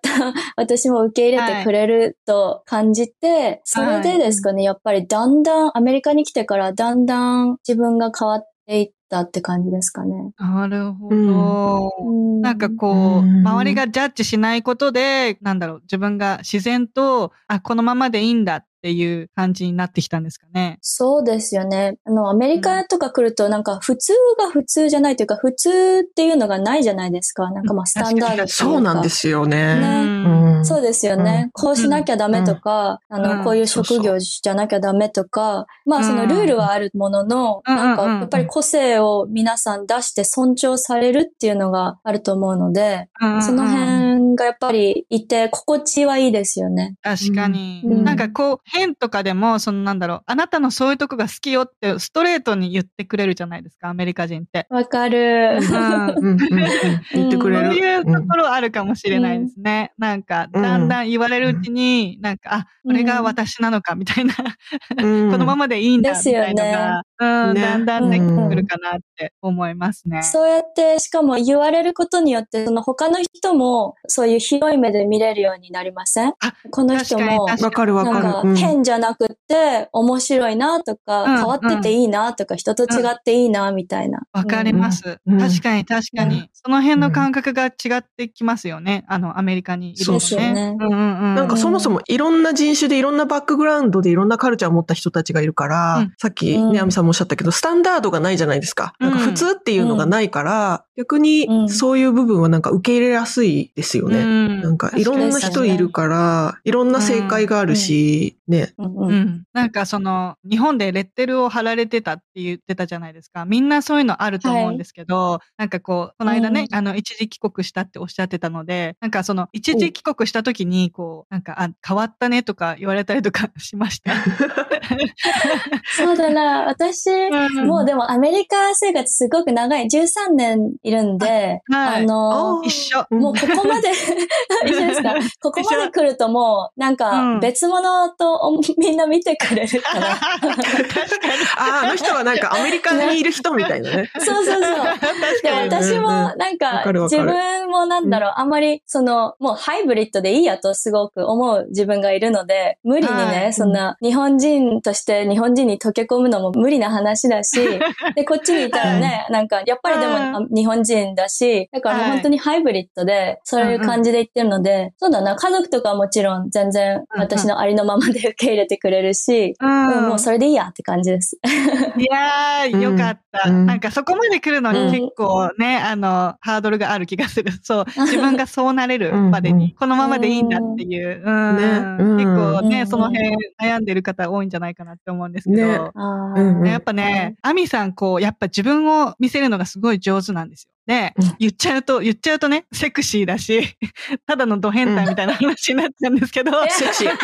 私も受け入れてくれると感じて、それれでですかね、やっぱりだんだん、アメリカに来てからだんだん自分が変わっていったって感じですかね。なるほど。うんなんかこう、うん周りがジャッジしないことで、なんだろう、自分が自然と、あ、このままでいいんだっていう感じになってきたんですかね。そうですよね。あの、アメリカとか来ると、なんか普通が普通じゃないというか、普通っていうのがないじゃないですか。なんかまあ、スタンダード。そうなんですよね。ねうんそうですよね。こうしなきゃダメとか、あうんの、こういう職業じゃなきゃダメとか、まあそのルールはあるものの、うんなんかうんうんやっぱり個性を皆さん出して尊重されるっていうのがあると思うので、その辺がやっぱりいて心地はいいですよね。確かに。うんなんかこう、変とかでも、そのなんだろう、あなたのそういうとこが好きよってストレートに言ってくれるじゃないですか、アメリカ人って。わかる。うん。うんうんうん言ってくれる。そういうところあるかもしれないですね。なんか、うんだんだん言われるうちに、なんか、あ、これが私なのかみたいな、うんこのままでいいんだみですよねたいのが、うん、ねだんだんできてくるかなって思いますね。そうやって、しかも言われることによって、その他の人もそういう広い目で見れるようになりません？あこの人も、確わかるわなんかかる。うん変じゃなくって面白いなとか、うん変わってていいなとか、人と違っていいなみたいな。わかります。うん。確かに確かに、うその辺の感覚が違ってきますよね。あの、アメリカにいるのね。そうですよね。なんかそもそもいろんな人種でいろんなバックグラウンドでいろんなカルチャーを持った人たちがいるから、うん。さっきうん。ね、アミさんもおっしゃったけど、スタンダードがないじゃないですか。なんか普通っていうのがないから、逆にうん。そういう部分はなんか受け入れやすいですよね。うん。なんかいろんな人いるから、いろんな正解があるし、ね。うんうん。うん。なんかその、日本でレッテルを貼られてたって言ってたじゃないですか。みんなそういうのあると思うんですけど、なんかこう、この間ね、うんあの、一時帰国したっておっしゃってたので、なんかその、一時帰国した時に、こう、なんか、あ、変わったねとか言われたりとかしました？そうだな、私、うん。もうでもアメリカ生活すごく長い、13年いるんで、はい。あの、一緒。もうここまで、一緒ですか？ここまで来るともう、なんうかん。別物とみんな見てくれるから。あ あ、あの人はなんかアメリカにいる人みたいなね。そうそうそう。で、私も、なんわか自る。分もなんだろう、あんまり、その、もうハイブリッドでいいやとすごく思う自分がいるので、無理にはい。ね、そんな、日本人として日本人に溶け込むのも無理な話だし、で、こっちにいたらね、なんか、やっぱりでも日本人だし、だから本当にハイブリッドで、そういう感じで言ってるので、そうだな、家族とかはもちろん全然私のありのままで受け入れてくれるし、うんうんもうそれでいいやって感じです。いやー、よかった。うんなんかそこまで来るのに結構ね、あの、ハードルがある気がする。そう。自分がそうなれるまでに、このままでいいんだっていう。うん。ねうん結構ね、うんその辺悩んでる方多いんじゃないかなって思うんですけねど。あうんうんやっぱね、アミさん、こう、やっぱ自分を見せるのがすごい上手なんですよ。でうん、言っちゃうと、言っちゃうとね、セクシーだし、ただのド変態みたいな話になっちゃうんですけど。セクシー。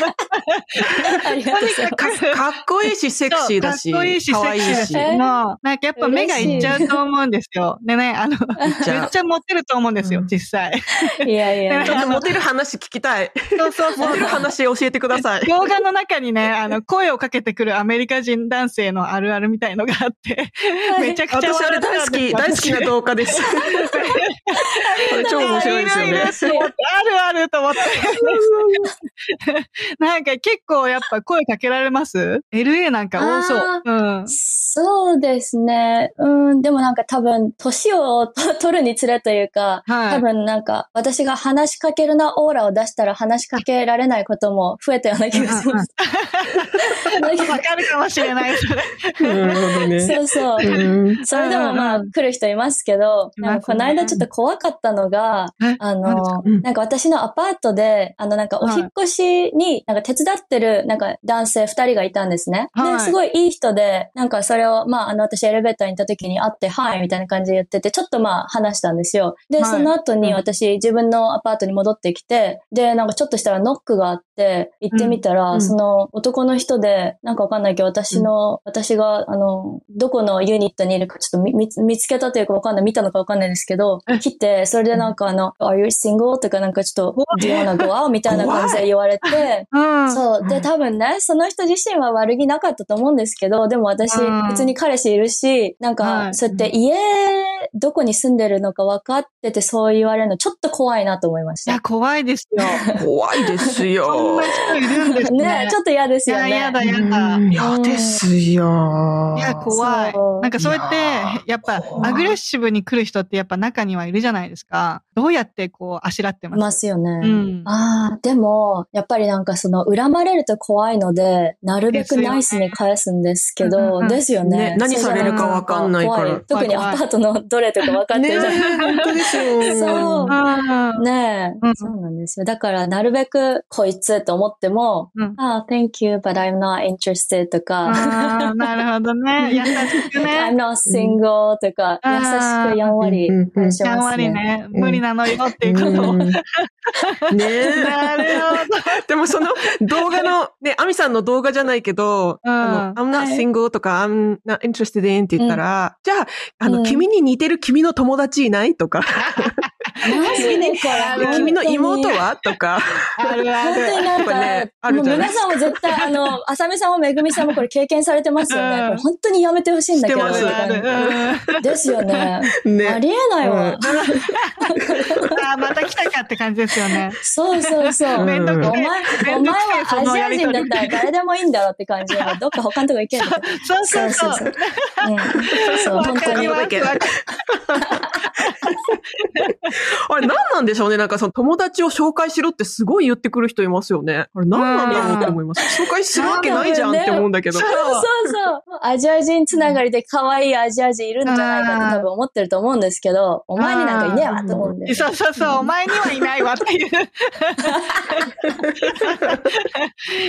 かかっこいいし、セクシーだし、かっこいいし、セ。クシーだし。なんかやっぱ目がいっちゃうと思うんですよ。でね、あの、めっちゃモテると思うんですよ、うん実際。いやいや。ちょっとモテる話聞きたい。そうそうそうモテる話教えてください。動画の中にね、あの、声をかけてくるアメリカ人男性のあるあるみたいのがあって、めちゃくちゃ私あれ大好き、大好きな動画です。あれ超面白いですよねいるいる。と思ってあるあると思って。なんか結構やっぱ声かけられます ?LA なんか多そう。うん。そうですね。うん、でもなんか多分、年を取るにつれというか、はい。多分なんか、私が話しかけるなオーラを出したら話しかけられないことも増えたような気がします。なんか わかるかもしれない、それ。なるほどね。そうそう。うんそれでもまあうん来る人いますけど、いますね。でもこの間ちょっと怖かったのが、えあのか、うん。なんか私のアパートで、あのなんかお引っ越しになんか手伝ってるなんか男性二人がいたんですね。はい。で、すごいいい人で、なんかそれをまああの私エレベーターに行った時に会って、はいみたいな感じで言ってて、ちょっとまあ話したんですよ。で、はい。その後うん。に私自分のアパートに戻ってきて、で、なんかちょっとしたらノックがあって、行ってみたら、うん。その男の人で、なんかわかんないけど、私の、私が、あの、どこのユニットにいるかちょっと見見つ見つけたというかわかんない、見たのかわかんないですけど、来て、それでなんかあの、Are you single? とかなんかちょっと、Do you wanna go out? みたいな感じで言われて、うん。そう。で、多分ね、その人自身は悪気なかったと思うんですけど、でも私、うん別に彼氏いるし、なんはか、いそうやって家でどこに住んでるのか分かっててそう言われるのちょっと怖いなと思いましいや、た。怖いですよ。怖いですそんよな。人いるんですね。ねちょっと嫌ですよね。いや、やだ、やだ。うん嫌ですよ。いや、怖い。なんかそうやっていやっぱアグレッシブに来る人ってやっぱ中にはいるじゃないですか。どうやってこう、あしらっています？ますよね。うんああ、でも、やっぱりなんかその、恨まれると怖いので、なるべくナイスに返すんですけど、んですよね。ね何されるかわかんないから怖特にアパートのどれとか分かってねるじゃないですよ。そううんねえ、うんそうなんですよ。だから、なるべく、こいつと思っても、うんああ、thank you, but I'm not interested とか、なるほどね。優しく I'm ね。not single とか、うん優しくやんわりうんうん。返しやんますね。わりね、無理なのよっていうことを。うん。ねなるほど。でもその動画の、ね、アミさんの動画じゃないけど、うん。あの、I'm not はい。single とか、I'm not interested in って言ったら、じゃあ、あの、うん。君に似てる君の友達いないとか、マジでこれ。君の妹は？はとか、あるある。本当になんとかもう皆さんも絶対、あの、あさみさんもめぐみさんもこれ経験されてますよね。本当にやめてほしいんだけど。ですよね。あね。りえないわ。うんあーまた来たかって感じですよね。そうそうそう。めんどくお前、お前はアジア人だったら誰でもいいんだろうって感じで、どっか他のとこ行ける。そうそうそう。そう。うん。そう、わ本当にかり。ます。わかあれ何なんでしょうねなんかその友達を紹介しろってすごい言ってくる人いますよね。あれ何なんだろうって思います。紹介するわけないじゃんって思うんだけど。そうそうそう。アジア人つながりで可愛いアジア人いるんじゃないかって多分思ってると思うんですけど、お前になんかいねえわと思うんで。そうそうそう、お前にはいないわっていう。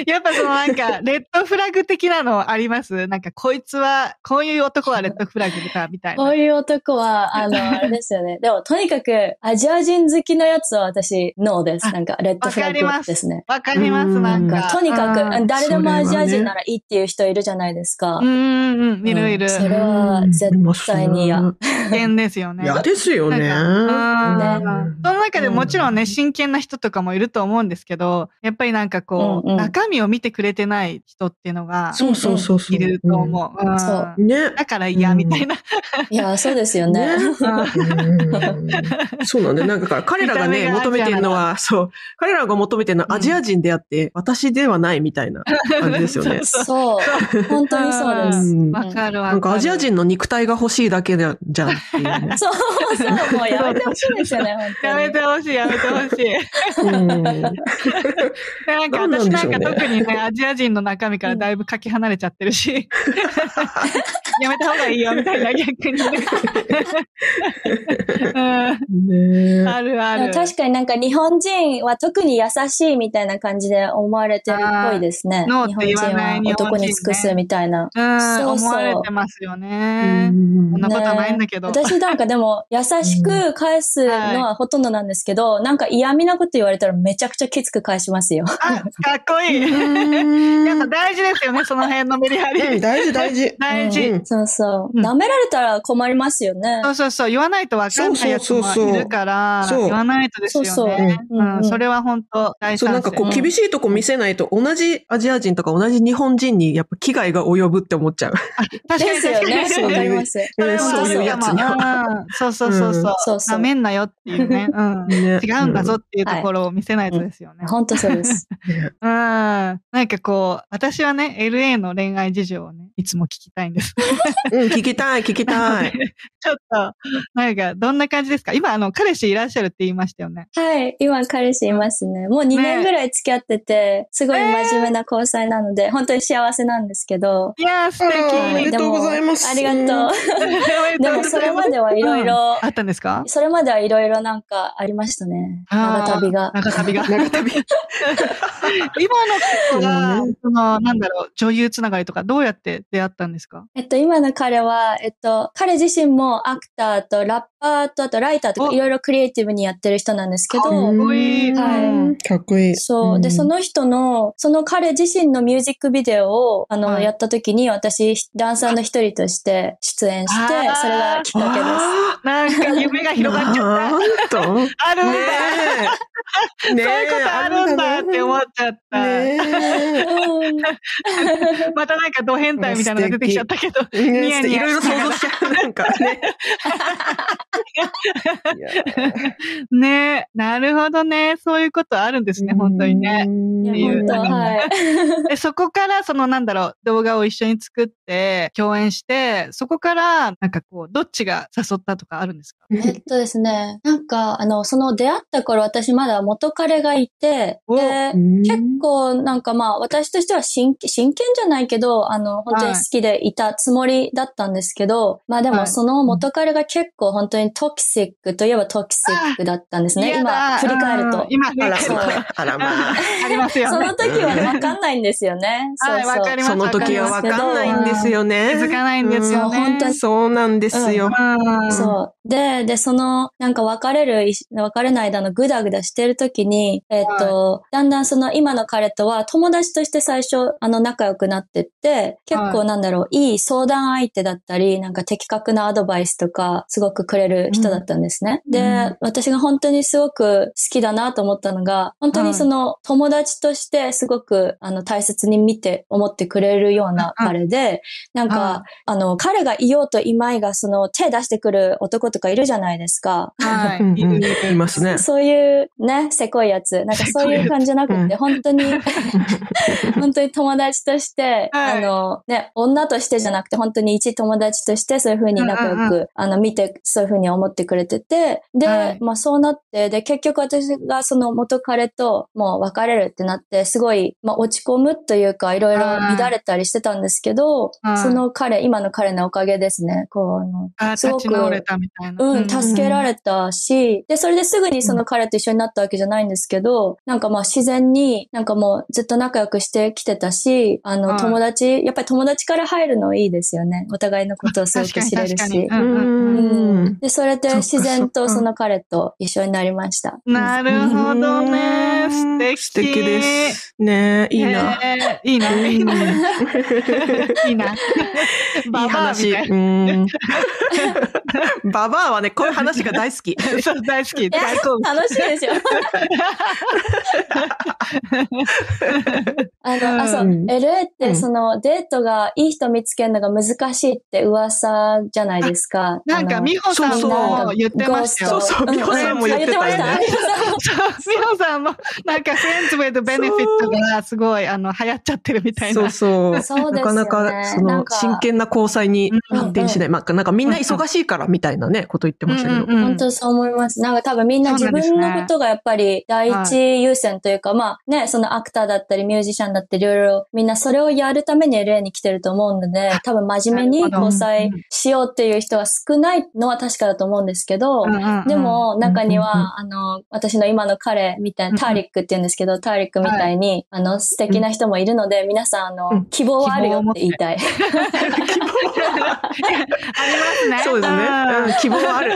やっぱそのなんか、レッドフラグ的なのあります？なんか、こいつは、こういう男はレッドフラグだ、みたいな。こういう男は、あの、あれですよね。でも、とにかく、アジア人好きのやつは私、ノーです。あなんか、レッドフラグですね。わかります、うんなんか。とにかうんく、誰でもアジア人ならいいっていう人いるじゃないですか。うんうんうん、いるいる。うんそれは絶対に嫌。危険ですよね。嫌ですよね。なんかうんその中でもちろんね、真剣な人とかもいると思うんですけど、やっぱりなんかこう、うんうん中身を見てくれてない人っていうのが、そうそうそうそう。いると思う。うんそううん。ね。だから嫌みたいな。いや、そうですよね。うんそうなんだよ。なんか彼らがね、求めてるのは、そう、彼らが求めてるのはアジア人であって、私ではないみたいな感じですよね。そう。本当にそうです。うんわかるわ。なんかアジア人の肉体が欲しいだけでじゃんっていうね。そうそう、もうやめてほしいですよね、本当に。やめてほしい、やめてほしい。うんでなんか私なんか特にね、アジア人の中身からだいぶかけ離れちゃってるし、やめた方がいいよ、みたいな逆にね。うんねあるある。確かになんか日本人は特に優しいみたいな感じで思われてるっぽいですね。日本人は男に尽くすみたいな。うん、そうそう思われてますよね。うんそんなことないんだけど。私なんかでも優しく返すのはほとんどなんですけど、なんか嫌味なこと言われたらめちゃくちゃきつく返しますよ。あ、かっこいい。やっぱ大事ですよね、その辺のメリハリ。うん大事大事。大事。うんそうそう。うん舐められたら困りますよね。そうそうそう、言わないと分かんないやつもいるから、そうそうそう言わないとですよね。そうそううんうんそれは本当大そう。なんかこう、うん厳しいとこ見せないと、同じアジア人とか同じ日本人にやっぱ危害が及ぶって思っちゃう。確かにですよね。確かにわかります。そういうやつには。うんそうそうそうそう。そうそうなめんなよっていうね。うん。ね違うんだぞっていうところを見せないとですよね。本当そうです。うん。なんかこう、私はね、LA の恋愛事情をね、いつも聞きたいんです。うん、聞きたい、聞きたい。ちょっと、なんか、どんな感じですか？今、あの、彼氏いらっしゃるって言いましたよね。はい。今彼氏いますね。もう2年ぐらい付き合ってて、すごい真面目な交際なので、本当に幸せなんですけど。いやー、素あらおめ敵でとうございますありがとう。でもそれまではいろいろあったんですか？それまではいろいろなんかありましたね。長旅が。長旅が。長旅。今の子が、その、なんだろう、女優つながりとか、どうやって出会ったんですか？えっと、今の彼は、えっと、彼自身もアクターとラッパーとあとライターとかおいろいろクリエイティブにやってる人なんですけかっど、こいいはいかっこいい。そう。で、その人の、その彼自身のミュージックビデオを、あの、はいやった時に、私、ダンサーの一人として出演してそれがきっかけです。あなんか夢がー広がっちゃっな あるんだ、ねそういうことあるんだって思っちゃった。ねうんまたなんかド変態みたいなのが出てきちゃったけど。え。ニヤニヤいろいろ想像しちゃう。なんかね。ねなるほどね。そういうことあるんですね、本当にね。ねっていう本当はい。で、そこから、そのなんだろう、動画を一緒に作って、共演して、そこから、なんかこう、どっちが誘ったとかあるんですか？えっとですね、なんか、あの、その出会った頃私まだ元彼がいて、おで、結構なんかまあ私としては真剣、真剣じゃないけど、あの、本当に好きでいたつもりだったんですけど、まあではいもその元彼が結構本当にトキシックといえばトキシックだったんですね。今振り返るとうん。今振りあら返ると。まあ、あらまあ。ありますよねその。時はねわかんないんですよね。はいそうそう。わかりますその時はわかんないんですよね。気づかないんですよね。そう本当にそうなんですよ。うんそう。で、で、その、なんか別れる、別れない間のグダグダしてる時に、えっと、だんだんその今の彼とは友達として最初、あの仲良くなってって、結構なんだろう、いい相談相手だったり、なんか的確なアドバイスとか、すごくくれる人だったんですね。で、私が本当にすごく好きだなと思ったのが、本当にその友達としてすごく、あの、大切に見て、思ってくれるような彼で、なんうんか、あの、彼がいようといまいが、その、手出してくる男とかいるじゃないですか。はい。うんうん。いますね。そういうね、せこいやつ。なんかそういう感じじゃなくて、本当に、本当に友達として、はい。あの、ね、女としてじゃなくて、本当に一友達として、そういう風に仲良く、うんうんあの、見て、そういう風に思ってくれてて、で、はい。まあそうなって、で、結局私がその元彼ともう別れるってなって、すごい、まあ落ち込むというか、いろいろ乱れたりしてたんですけど、はいその彼、今の彼のおかげですね、こう、あの、あすごく立ち直れたみたいな。うん、助けられたし、で、それですぐにその彼と一緒になったわけじゃないんですけど、なんかまあ自然に、なんかもうずっと仲良くしてきてたし、あの、はい友達、やっぱり友達から入るのいいですよね。お互いのことをすごく知れるし。うん。で、それで自然とその彼と一緒になりました。なるほどね。素敵。素敵です。ねいいな。いいな。いいな。いいな。いい話。ババアみたいうん。ババアはね、こういう話が大好き。なそう、大好き。大好物。楽しいですよ。あの、あ、そう、うん LA ってうんそのデートがいい人見つけるのが難しいって噂じゃないですか。なんか、美穂さんも言ってましたよ。そうそう美穂さんも言ってたよねあ言ってましたそう、美穂さんも、なんか、フレンズウェイドベネフィットがすごい、あの、流行っちゃってるみたいな。そうそう。そうですよねなかなか、その、なんか真剣な交際に発展しない。まあ、なんかみんな忙しいからみたいなね、こと言ってましたけど。うんうんうん本当そう思います。なんか多分みんな自分のことがやっぱり第一優先というか、まあね、そのアクターだったりミュージシャンだったりいろいろみんなそれをやるために LA に来てると思うので、多分真面目に交際しようっていう人が少ないのは確かだと思うんですけど、うんうんうんで、も、中にうんうんは、あの、私の今の彼みたいな、ターリックって言うんですけど、ターリックみたいに、あの、素敵な人もいるので、皆さん、あうのん、希望はあるよって言いたい。ありますね。そうですね。うん、希望はある。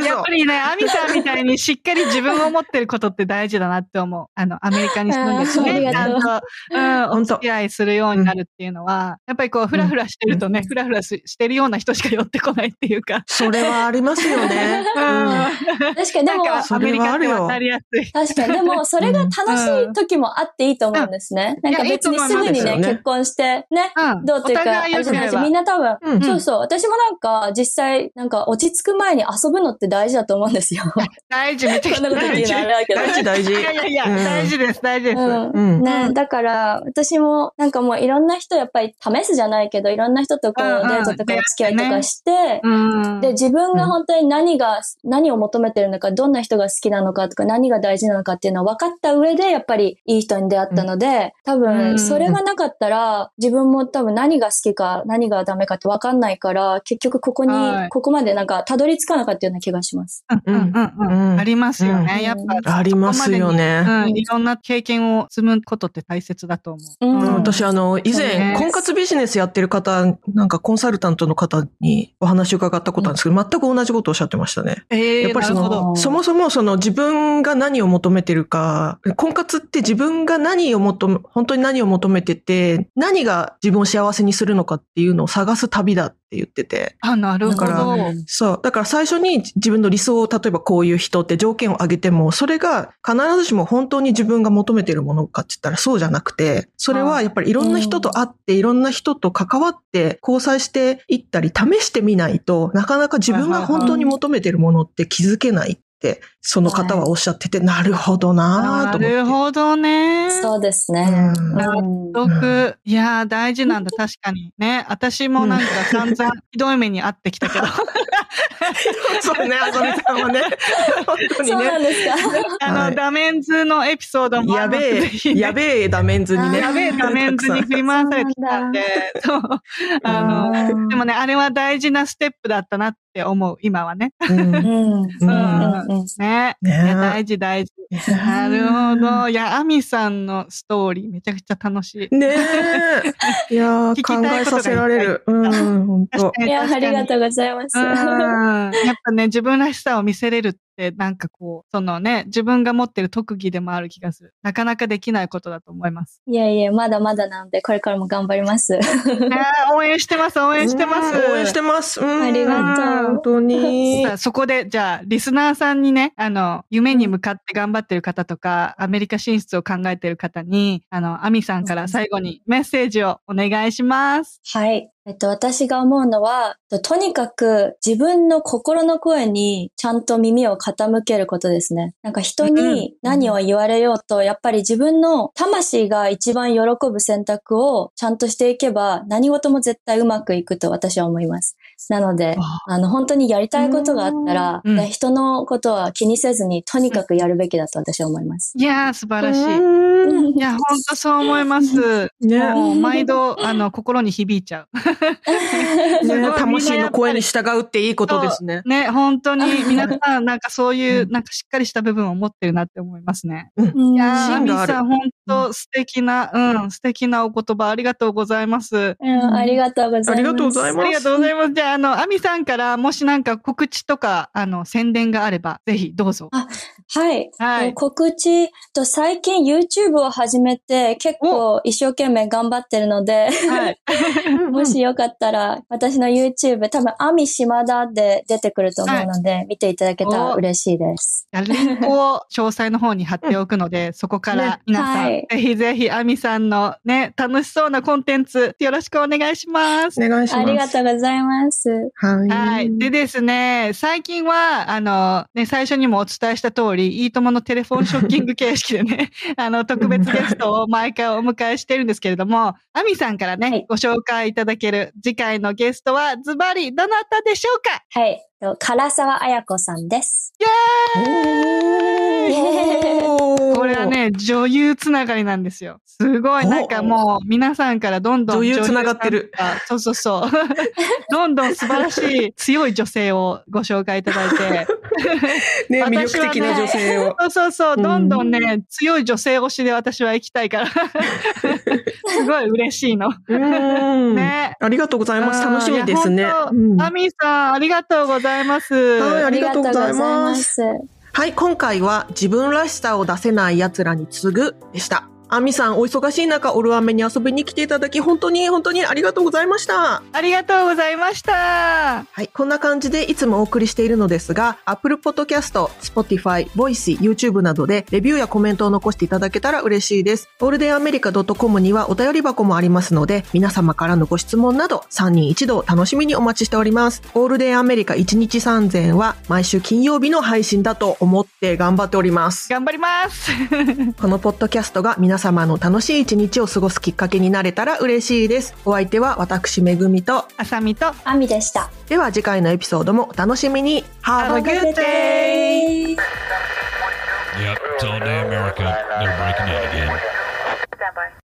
でやっぱりね、アミさんみたいにしっかり自分を持ってることって大事だなって思う。あの、アメリカに住んでてあーあね、ちゃんと、うん、お本当。付き合いするようになるっていうのは、やっぱりこう、フラフラしてるとね、フラフラししてるような人しか寄ってこないっていうか。それはありますよね。うん。確かに、でも、なんか、そアメリカって渡りやすい。確かに。でも、それが楽しい時もあっていいと思うんですね。なんか別にすぐにね、結婚して、ね、うん。どうっていうか、あれじゃないし、みんな多分、うんそうそう。私もなんか、実際、なんか落ち着く前に遊ぶのって大事だと思うんですよ。大事、めちゃくこんなことちゃ大事。大事大事。いやいやいや、うん大事です、大事です。うんうんね、だから、私も、なんかもういろんな人やっぱり試すじゃないけど、いろんな人とこう、うんうんデートとかお付き合いとかして、うん。で、自分が本当に何が、何を求めてるのか、どんな人が好きなのかとか、何が大事なのかっていうのを分かった上で、やっぱりいい人に出会ったので、多うん。分、それがなかったら、自分も多分何が好きか、何がダメかって分かんないから、結局ここにはい、ここまでなんか、たどり着かなかったような気がします。うんうんうんうん。うん。ありますようね。ん。やっぱ、ありますよね。うん、いろんな経験を積むことって大切だと思う。うん。うん。私、あの、以前、婚活ビジネスやってる方、なんかコンサルタントの方にお話を伺ったことあるんですけど、全く同じことをおっしゃってましたね。ええやっぱりそなるほど。の、そもそもその自分がが何を求めてるか、婚活って自分が何を求め、本当に何を求めてて、何が自分を幸せにするのかっていうのを探す旅だって言ってて。あ、なるほだからど。そう。だから最初に自分の理想を、例えばこういう人って条件を挙げても、それが必ずしも本当に自分が求めてるものかって言ったらそうじゃなくて、それはやっぱりいろんな人と会って、いろんな人と関わって、交際していったり、試してみないとなかなか自分が本当に求めてるものって気づけないその方はおっしゃってて、なるほどなと思って。るほどね。そうですね。うんうん毒。いやー、大事なんだ、確かに。ね。私もなんか散々ひどい目に遭ってきたけど。そうね、あさみさんはね。本当にそうなんね。ですか。あの、はいダメンズのエピソードもあやべえ、ねやべえダメンズにね。やべえダメンズに振り回されてきたんで、そう。あの、うんでもね、あれは大事なステップだったなって思う、今はね。うんうん。うんうんうんね。ねいや大事大事。なるほど。いや、アミさんのストーリーめちゃくちゃ楽しい。ねえ。いやー考えさせられる。うん、本当。いや、ありがう。とうございます。うん。やっぱね、自分らしさを見せれるって、なんかこう、そのね、自分が持ってる特技でもある気がする。なかなかできないことだと思います。いやいや、まだまだなんで、これからも頑張ります。いやー応援してます、応援してます。うん応援してます。うんありがとう本当にそこで、じゃあ、リスナーさんにね、あの、夢に向かって頑張ってる方とか、アメリカ進出を考えてる方に、あの、アミさんから最後にメッセージをお願いします。はい。えっと、私が思うのは、ととにかく自分の心の声にちゃんと耳を傾けることですね。なんか人に何を言われようと、やっぱり自分の魂が一番喜ぶ選択をちゃんとしていけば、何事も絶対うまくいくと私は思います。なので、あの、本当にやりたいことがあったら、うんね人のことは気にせずに、とにかくやるべきだと私は思います。いやー、素晴らしい。うんいや、ほんとそう思います。ねもう、毎度、あの、心に響いちゃう。ね魂の声に従うっていいことですね。ね、本当に、皆さん、なんかそういうう、なんかしっかりした部分を持ってるなって思いますね。うんいやー、アミさん、本当素敵な、うん、素敵なお言葉ありがとうございます。うんありがとうございます。ありがとうございますありがとうございます。じゃあ、あの、アミさんから、もしなんか告知とか、あの、宣伝があれば、ぜひどうぞ。はい。はい告知と最近 YouTube を始めて結構一生懸命頑張ってるので、はい。もしよかったら私の YouTube 多分アミ島田で出てくると思うので、見ていただけたら嬉しいです。リンクを詳細の方に貼っておくので、そこからね皆さん、はいぜひぜひ、アミさんのね、楽しそうなコンテンツ、よろしくお願いします。お願いします。ありがとうございます。はい。はい。でですね、最近は、あの、ね、最初にもお伝えした通り、いいとものテレフォンショッキング形式でね、あの、特別ゲストを毎回お迎えしてるんですけれども、アミさんからね、はいご紹介いただける次回のゲストは、ズバリ、どなたでしょうか？はい。と唐沢彩子さんです。おーこね、女優つながりなんですよ。すごい、おなんかもう、皆さんからどんどん女優つながってるそうそうそう。どんどん素晴らしい、強い女性をご紹介いただいて、ね、魅力的な女性を。そうそうそう、うんどんどんね、強い女性推しで私は行きたいから、すごい嬉しいの。うん。ね。ありがとうございます。楽しみですねアミさん、ありがとうございます。はいありがとうございますはい、今回は自分らしさを出せない奴らに次ぐでした。アミさん、お忙しい中、オルアメに遊びに来ていただき、本当に本当にありがとうございました。ありがとうございました。はい、こんな感じでいつもお送りしているのですが、Apple Podcast、Spotify、Voice、YouTube などでレビューやコメントを残していただけたら嬉しいです。ゴールデンアメリカ .com にはお便り箱もありますので、皆様からのご質問など3人一度楽しみにお待ちしております。ゴールデンアメリカ1日3000は毎週金曜日の配信だと思って頑張っております。頑張ります。このポッドキャストが皆様の楽しい一日を過ごすきっかけになれたら嬉しいです。お相手は私めぐみと、あさみと、アミでした。では次回のエピソードもお楽しみに。Have a good day! day! Yep, it's all day America. They're breaking out again.